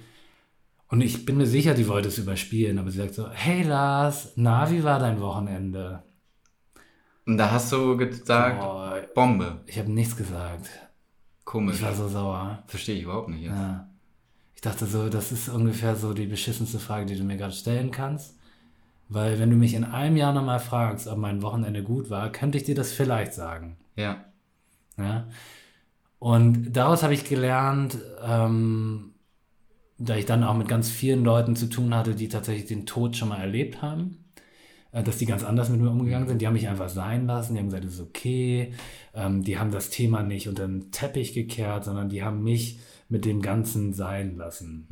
Und ich bin mir sicher, die wollte es überspielen, aber sie sagt so, hey Lars, na, wie war dein Wochenende? Und da hast du gesagt, Boah, Bombe. ich habe nichts gesagt. Komisch. Ich war so sauer. Verstehe ich überhaupt nicht jetzt. Ja. Ich dachte so, das ist ungefähr so die beschissenste Frage, die du mir gerade stellen kannst. Weil wenn du mich in einem Jahr nochmal fragst, ob mein Wochenende gut war, könnte ich dir das vielleicht sagen. Ja. Ja? Und daraus habe ich gelernt, ähm, da ich dann auch mit ganz vielen Leuten zu tun hatte, die tatsächlich den Tod schon mal erlebt haben, dass die ganz anders mit mir umgegangen sind. Die haben mich einfach sein lassen, die haben gesagt, es ist okay. Ähm, die haben das Thema nicht unter den Teppich gekehrt, sondern die haben mich mit dem Ganzen sein lassen.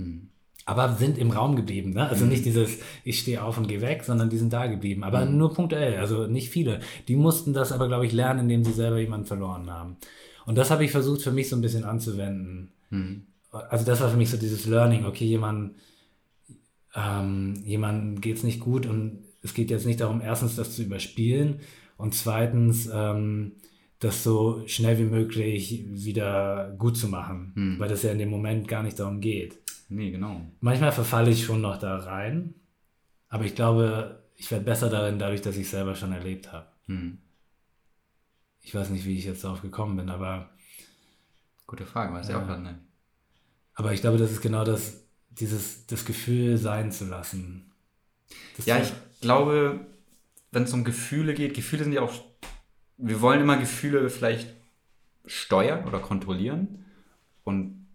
Aber sind im Raum geblieben. Ne? Also nicht dieses, ich stehe auf und gehe weg, sondern die sind da geblieben. Aber nur punktuell, also nicht viele. Die mussten das aber, glaube ich, lernen, indem sie selber jemanden verloren haben. Und das habe ich versucht für mich so ein bisschen anzuwenden. Also das war für mich so dieses Learning, okay, jemand, ähm, jemandem geht es nicht gut und es geht jetzt nicht darum, erstens das zu überspielen und zweitens ähm, das so schnell wie möglich wieder gut zu machen, weil das ja in dem Moment gar nicht darum geht. Nee, genau. Manchmal verfalle ich schon noch da rein, aber ich glaube, ich werde besser darin, dadurch, dass ich selber schon erlebt habe. Hm. Ich weiß nicht, wie ich jetzt darauf gekommen bin, aber, Gute Frage, weiß ich auch gerade nicht. aber ich glaube, das ist genau das, dieses, das Gefühl sein zu lassen. Das Ja, ich glaube, wenn es um Gefühle geht, Gefühle sind ja auch, wir wollen immer Gefühle vielleicht steuern oder kontrollieren. Und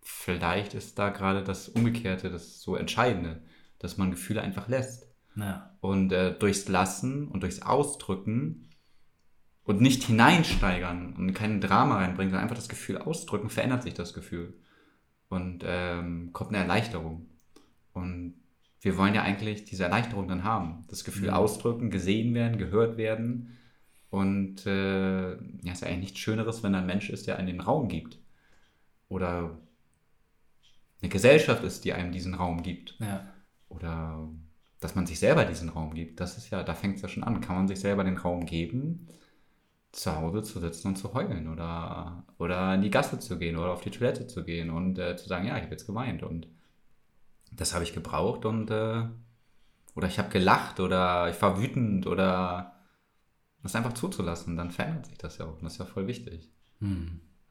vielleicht ist da gerade das Umgekehrte, das so Entscheidende, dass man Gefühle einfach lässt. ja. Und äh, durchs Lassen und durchs Ausdrücken und nicht hineinsteigern und kein Drama reinbringen, sondern einfach das Gefühl ausdrücken, verändert sich das Gefühl. Und ähm, kommt eine Erleichterung. Und wir wollen ja eigentlich diese Erleichterung dann haben. Das Gefühl ausdrücken, gesehen werden, gehört werden. Und äh, ja, ist ja eigentlich nichts Schöneres, wenn ein Mensch ist, der einen den Raum gibt. Oder eine Gesellschaft ist, die einem diesen Raum gibt ja. oder dass man sich selber diesen Raum gibt. Das ist ja, da fängt es ja schon an. Kann man sich selber den Raum geben, zu Hause zu sitzen und zu heulen oder, oder in die Gasse zu gehen oder auf die Toilette zu gehen und äh, zu sagen, ja, ich habe jetzt geweint und das habe ich gebraucht und äh, oder ich habe gelacht oder ich war wütend oder das einfach zuzulassen, dann verändert sich das ja auch und das ist ja voll wichtig.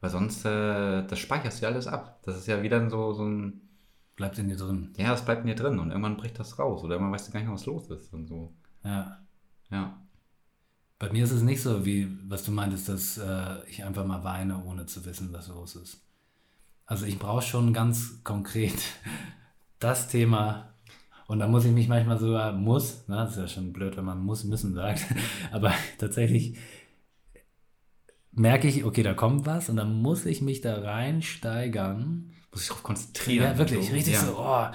Weil sonst, äh, das speicherst du ja alles ab. Das ist ja wieder so, so ein, Bleibt in dir drin. ja, das bleibt in dir drin und irgendwann bricht das raus oder irgendwann weißt du gar nicht mehr, was los ist und so. Ja. Ja. Bei mir ist es nicht so, wie was du meintest, dass äh, ich einfach mal weine, ohne zu wissen, was los ist. Also ich brauche schon ganz konkret das Thema. Und da muss ich mich manchmal sogar, muss, ne, das ist ja schon blöd, wenn man muss, müssen sagt, (laughs) aber tatsächlich merke ich, okay, da kommt was und dann muss ich mich da reinsteigern. Muss ich darauf konzentrieren. Ja, wirklich, So, richtig ja. so, oh,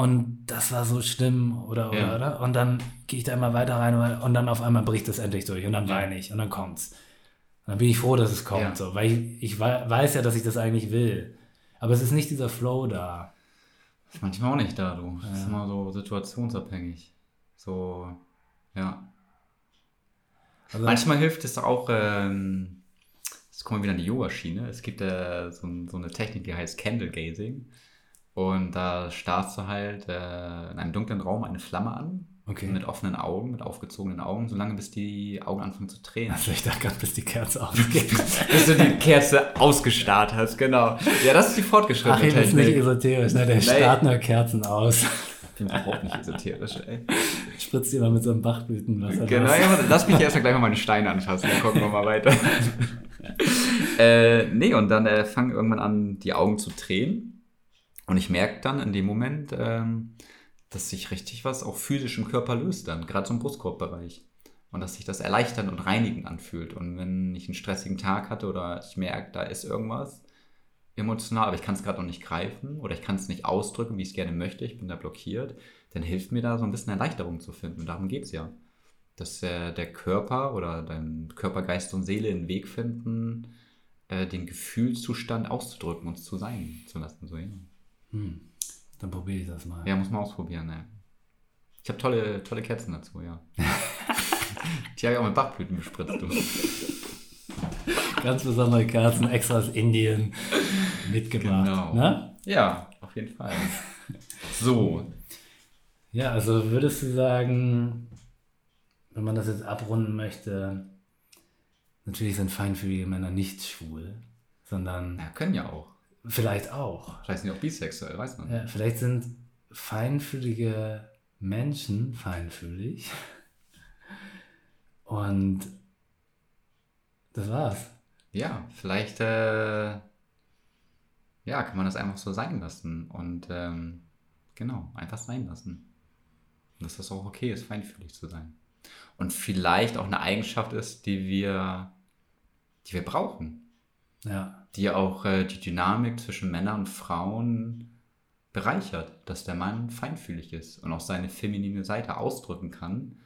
und das war so schlimm oder, oder, Ja. oder? Und dann gehe ich da immer weiter rein und dann auf einmal bricht es endlich durch und dann weine ich und dann kommt's. Und dann bin ich froh, dass es kommt, Ja. so, weil ich, ich wei- weiß ja, dass ich das eigentlich will. Aber es ist nicht dieser Flow da. Ist manchmal auch nicht da, du. Das ist immer so situationsabhängig. So, ja. Also, Manchmal hilft es auch, ähm, jetzt kommen wir wieder an die Yoga-Schiene. Es gibt äh, so, so eine Technik, die heißt Candle Gazing. Und da starrst du halt äh, in einem dunklen Raum eine Flamme an. Okay. Mit offenen Augen, mit aufgezogenen Augen, solange bis die Augen anfangen zu tränen. also ich dachte gerade, bis die Kerze (laughs) ausgeht. bis du die Kerze ausgestarrt hast, genau. Ja, das ist die fortgeschrittene Achim ist nicht Technik. esoterisch, ne? Der starrt nur Kerzen aus. Ich bin überhaupt nicht esoterisch, ey. Spritzt immer mit so einem Bachblütenwasser. Genau, raus. ja, lass mich erst mal gleich mal meine Steine anfassen, dann gucken wir mal weiter. äh, nee, und dann äh, fangen irgendwann an, die Augen zu tränen. Und ich merke dann in dem Moment, ähm, dass sich richtig was auch physisch im Körper löst dann, gerade so im Brustkorbbereich. Und dass sich das erleichternd und reinigend anfühlt. Und wenn ich einen stressigen Tag hatte oder ich merke, da ist irgendwas emotional, aber ich kann es gerade noch nicht greifen oder ich kann es nicht ausdrücken, wie ich es gerne möchte, ich bin da blockiert, dann hilft mir da so ein bisschen Erleichterung zu finden. Und darum geht es ja. Dass äh, der Körper oder dein Körper, Geist und Seele einen Weg finden, äh, den Gefühlszustand auszudrücken und zu sein zu lassen. So, ja. Dann probiere ich das mal. ja, muss man ausprobieren. Ne? Ich habe tolle, tolle Kerzen dazu, ja. (laughs) Die habe ich auch mit Bachblüten bespritzt. Du. Ganz besondere Kerzen, extra aus Indien mitgebracht. Genau. Ne? Ja, auf jeden Fall. (laughs) So, Ja, also würdest du sagen, wenn man das jetzt abrunden möchte, natürlich sind feinfühlige Männer nicht schwul, sondern ja, können ja auch. Vielleicht auch. Vielleicht sind die auch bisexuell, weiß man. Ja, vielleicht sind feinfühlige Menschen feinfühlig. (laughs) Und das war's. ja, vielleicht äh, ja, kann man das einfach so sein lassen und ähm, genau, einfach sein lassen. Und dass das auch okay ist, feinfühlig zu sein. Und vielleicht auch eine Eigenschaft ist, die wir, die wir brauchen. Ja. Die auch äh, die Dynamik zwischen Männern und Frauen bereichert, dass der Mann feinfühlig ist und auch seine feminine Seite ausdrücken kann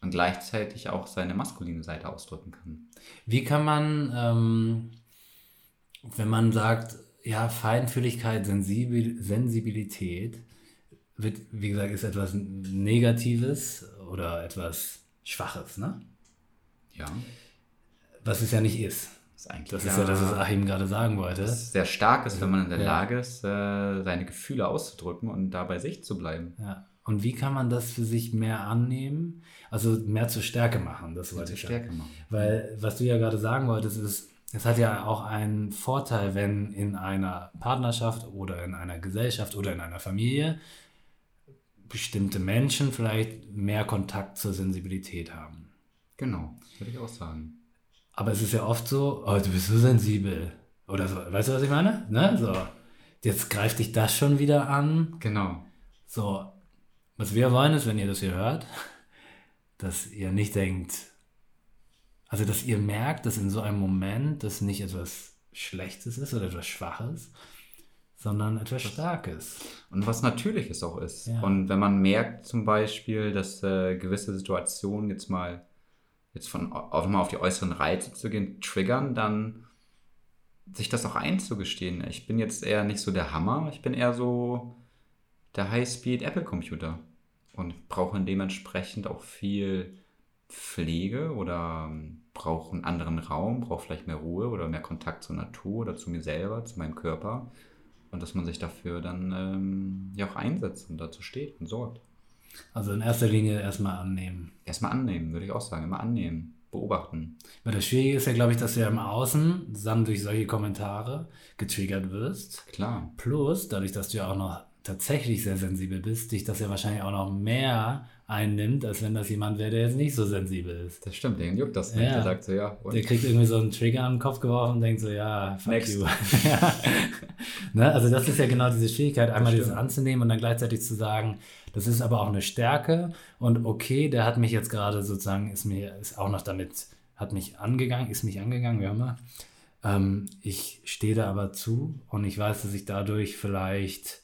und gleichzeitig auch seine maskuline Seite ausdrücken kann. Wie kann man, ähm, wenn man sagt, ja, Feinfühligkeit, Sensibil Sensibilität, wird, wie gesagt, ist etwas Negatives oder etwas Schwaches, ne? Ja, Was es ja nicht ist. Ist eigentlich Das ist ja das, was Achim gerade sagen wollte. sehr stark ist, wenn man in der Ja. Lage ist, äh, seine Gefühle auszudrücken und da bei sich zu bleiben. Ja. Und wie kann man das für sich mehr annehmen? Also mehr zur Stärke machen, das wollte ich sagen. Stärke machen. Weil, was du ja gerade sagen wolltest, ist, es hat ja auch einen Vorteil, wenn in einer Partnerschaft oder in einer Gesellschaft oder in einer Familie bestimmte Menschen vielleicht mehr Kontakt zur Sensibilität haben. Genau, würde ich auch sagen. Aber es ist ja oft so, oh, du bist so sensibel. Oder so, weißt du, was ich meine? Ne? So, jetzt greift dich das schon wieder an. Genau. So, was wir wollen ist, wenn ihr das hier hört, dass ihr nicht denkt, also dass ihr merkt, dass in so einem Moment das nicht etwas Schlechtes ist oder etwas Schwaches, sondern etwas Starkes. Und was Natürliches auch ist. Ja. Und wenn man merkt zum Beispiel, dass äh, gewisse Situationen jetzt mal, jetzt von auch mal auf die äußeren Reize zu gehen, triggern, dann sich das auch einzugestehen. Ich bin jetzt eher nicht so der Hammer, ich bin eher so der High-Speed Apple-Computer und brauche dementsprechend auch viel Pflege oder ähm, brauche einen anderen Raum, brauche vielleicht mehr Ruhe oder mehr Kontakt zur Natur oder zu mir selber, zu meinem Körper. Und dass man sich dafür dann ähm, ja auch einsetzt und dazu steht und sorgt. Also in erster Linie erstmal annehmen. Erstmal annehmen, würde ich auch sagen. Immer annehmen, beobachten. Weil das Schwierige ist ja, glaube ich, dass du ja im Außen dann durch solche Kommentare getriggert wirst. Klar. Plus, dadurch, dass du ja auch noch tatsächlich sehr sensibel bist, dich das ja wahrscheinlich auch noch mehr einnimmt, als wenn das jemand wäre, der jetzt nicht so sensibel ist. Das stimmt, den juckt das nicht. Ja. Der sagt so, ja. Und Der kriegt irgendwie so einen Trigger an den Kopf geworfen und denkt so, ja, fuck Next. you. (laughs) ja. ne? Also das ist ja genau diese Schwierigkeit, einmal dieses stimmt. anzunehmen und dann gleichzeitig zu sagen, das ist aber auch eine Stärke und okay, der hat mich jetzt gerade sozusagen, ist mir, ist auch noch damit, hat mich angegangen, ist mich angegangen, wie auch immer. Ähm, ich stehe da aber zu und ich weiß, dass ich dadurch vielleicht,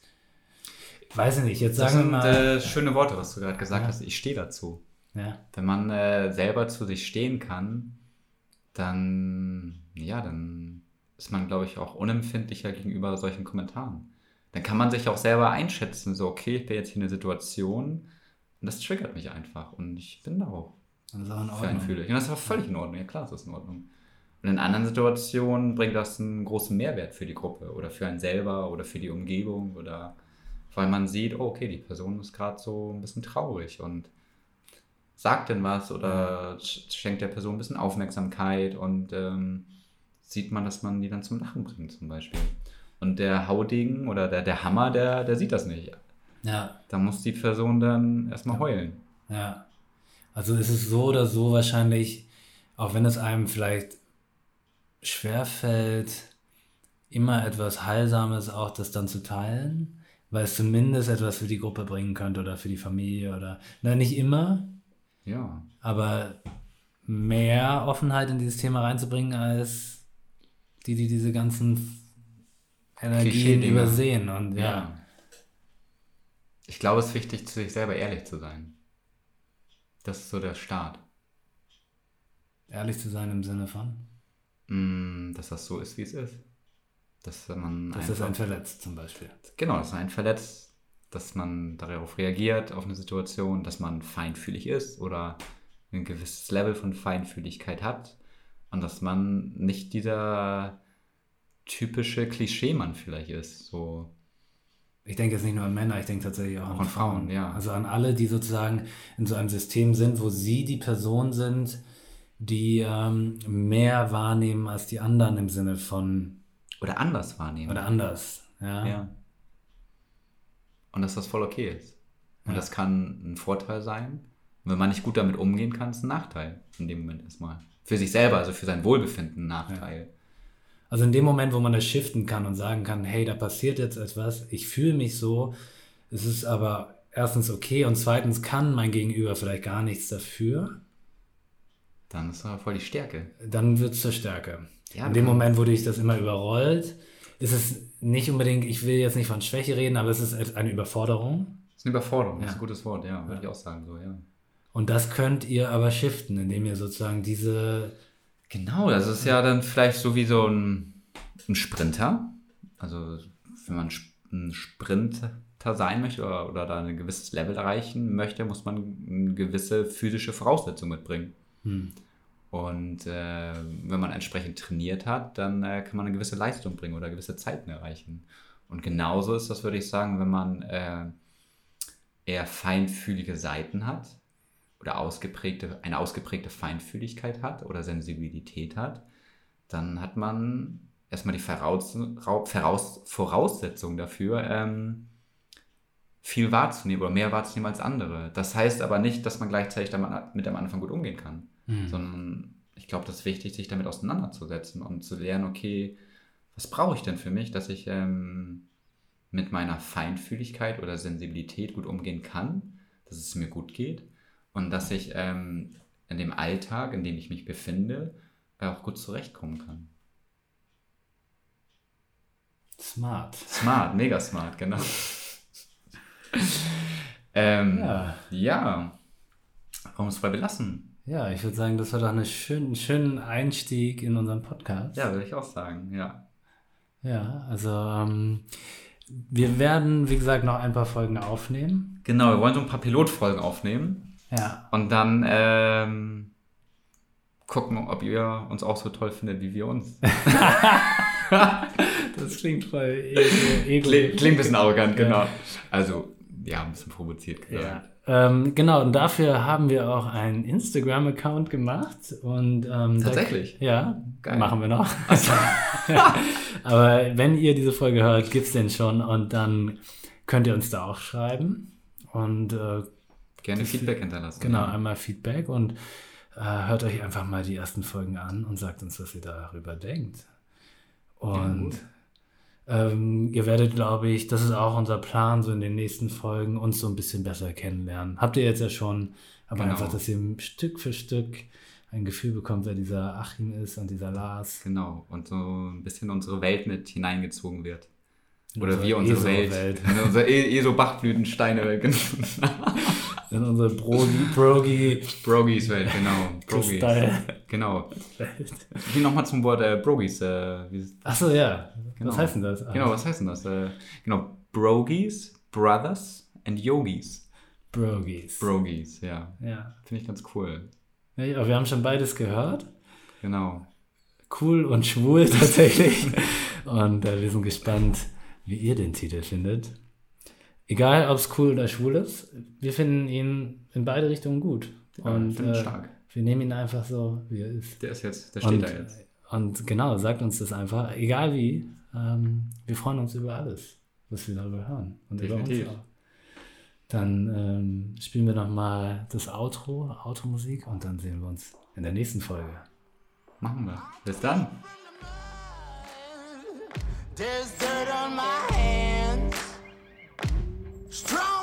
weiß ich nicht, jetzt das sagen sind wir mal, äh, schöne Worte, was du gerade gesagt Ja. hast. Ich stehe dazu. ja, Wenn man äh, selber zu sich stehen kann, dann, ja, dann ist man, glaube ich, auch unempfindlicher gegenüber solchen Kommentaren. Dann kann man sich auch selber einschätzen, so, okay, ich bin jetzt hier in einer Situation und das triggert mich einfach und ich bin da auch das ist auch in Ordnung. Und das ist auch völlig in Ordnung. Ja, klar, ist das in Ordnung. Und in anderen Situationen bringt das einen großen Mehrwert für die Gruppe oder für einen selber oder für die Umgebung oder weil man sieht, oh, okay, die Person ist gerade so ein bisschen traurig und sagt denn was oder sch- schenkt der Person ein bisschen Aufmerksamkeit und ähm, sieht man, dass man die dann zum Lachen bringt zum Beispiel. Und der Haudegen oder der, der Hammer, der, der sieht das nicht. Ja, Da muss die Person dann erstmal heulen. Ja. Also es ist so oder so wahrscheinlich, auch wenn es einem vielleicht schwerfällt, immer etwas Heilsames auch das dann zu teilen, weil es zumindest etwas für die Gruppe bringen könnte oder für die Familie oder, na nicht immer, Ja, aber mehr Offenheit in dieses Thema reinzubringen als die, die diese ganzen Energien übersehen und ja. Ja. Ich glaube, es ist wichtig, zu sich selber ehrlich zu sein. Das ist so der Start. ehrlich zu sein im Sinne von, Mm, Dass das so ist, wie es ist. Dass man dass das ein verletzt zum Beispiel. genau, dass einen verletzt, dass man darauf reagiert, auf eine Situation, dass man feinfühlig ist oder ein gewisses Level von Feinfühligkeit hat und dass man nicht dieser typische Klischeemann vielleicht ist. So, Ich denke jetzt nicht nur an Männer, ich denke tatsächlich auch, Auch an an Frauen, ja. Also an alle, die sozusagen in so einem System sind, wo sie die Person sind, die ähm, mehr wahrnehmen als die anderen im Sinne von oder anders wahrnehmen. oder anders. Ja. Ja. Und dass das voll okay ist. Und Ja. das kann ein Vorteil sein. Und wenn man nicht gut damit umgehen kann, ist ein Nachteil in dem Moment erstmal. Für sich selber, also für sein Wohlbefinden ein Nachteil. Also in dem Moment, wo man das shiften kann und sagen kann, hey, da passiert jetzt etwas, ich fühle mich so, es ist aber erstens okay und zweitens kann mein Gegenüber vielleicht gar nichts dafür, Dann ist das voll die Stärke. dann wird es zur Stärke. Ja, in dem Moment, wo dich das immer überrollt, ist es nicht unbedingt, ich will jetzt nicht von Schwäche reden, aber es ist eine Überforderung. Das ist eine Überforderung, das Ja. ist ein gutes Wort, ja, würde ich auch sagen, so, ja. Und das könnt ihr aber shiften, indem ihr sozusagen diese, Genau, das ist ja dann vielleicht so wie so ein, ein Sprinter. Also, wenn man ein Sprinter sein möchte oder, oder da ein gewisses Level erreichen möchte, muss man eine gewisse physische Voraussetzung mitbringen. Und äh, wenn man entsprechend trainiert hat, dann äh, kann man eine gewisse Leistung bringen oder gewisse Zeiten erreichen. Und genauso ist das, würde ich sagen, wenn man äh, eher feinfühlige Seiten hat oder ausgeprägte, eine ausgeprägte Feinfühligkeit hat oder Sensibilität hat, dann hat man erstmal die Voraus Rau- Voraus Voraussetzung dafür, ähm, viel wahrzunehmen oder mehr wahrzunehmen als andere. Das heißt aber nicht, dass man gleichzeitig damit mit am Anfang gut umgehen kann, sondern ich glaube, das ist wichtig, sich damit auseinanderzusetzen und zu lernen, okay, was brauche ich denn für mich, dass ich ähm, mit meiner Feinfühligkeit oder Sensibilität gut umgehen kann, dass es mir gut geht und dass ich ähm, in dem Alltag, in dem ich mich befinde, auch gut zurechtkommen kann. Smart. Smart, mega smart, genau. ähm, Ja. ja. Wir es dabei belassen? Ja, ich würde sagen, das war doch eine schön, einen schönen Einstieg in unseren Podcast. Ja, würde ich auch sagen, ja. Ja, also ähm, wir werden, wie gesagt, noch ein paar Folgen aufnehmen. Genau, wir wollen so ein paar Pilotfolgen aufnehmen Ja, und dann ähm, gucken, ob ihr uns auch so toll findet wie wir uns. (laughs) das klingt voll ego, ego. Klingt, ein bisschen arrogant, genau. Also, ja, ein bisschen provoziert gesagt. Ja. Ähm, genau, und dafür haben wir auch einen Instagram-Account gemacht. Und, ähm, Tatsächlich? Da, ja, Geil. machen wir noch. (laughs) Aber wenn ihr diese Folge hört, gibt's den schon und dann könnt ihr uns da auch schreiben. Und äh, Gerne Feedback hinterlassen. genau, Ja. einmal Feedback und äh, hört euch einfach mal die ersten Folgen an und sagt uns, was ihr darüber denkt. Und gut. ähm, ihr werdet, glaube ich, das ist auch unser Plan, so in den nächsten Folgen uns so ein bisschen besser kennenlernen. Habt ihr jetzt ja schon, aber Genau. einfach, dass ihr Stück für Stück ein Gefühl bekommt, wer dieser Achim ist und dieser Lars. Genau. Und so ein bisschen unsere Welt mit hineingezogen wird. Oder Unsere wir unsere. Welt. In (laughs) unsere E- ESO-Bachblütensteine. In (laughs) unsere Brogi, Brogi Brogis Welt, genau. Brogis. Style. Genau. Hier nochmal zum Wort äh, Brogis. Äh, Achso, ja. Genau. Was heißt denn das? genau, was heißt denn das? Äh, genau. Brogis, Brothers and Yogis. Brogis. Brogis, ja. ja. Finde ich ganz cool. ja. Aber wir haben schon beides gehört. Genau. cool und schwul (laughs) tatsächlich. und äh, wir sind gespannt, wie ihr den Titel findet. Egal, ob es cool oder schwul ist, wir finden ihn in beide Richtungen gut. Ja, und äh, stark. wir nehmen ihn einfach so, wie er ist. Der ist jetzt, der steht Und, da jetzt. und genau, sagt uns das einfach, egal wie. Ähm, wir freuen uns über alles, was wir darüber hören. Und Definitiv. über uns auch. Dann ähm, spielen wir nochmal das Outro, Outro-Musik und dann sehen wir uns in der nächsten Folge. Machen wir. Bis dann. There's dirt on my hands. Strong.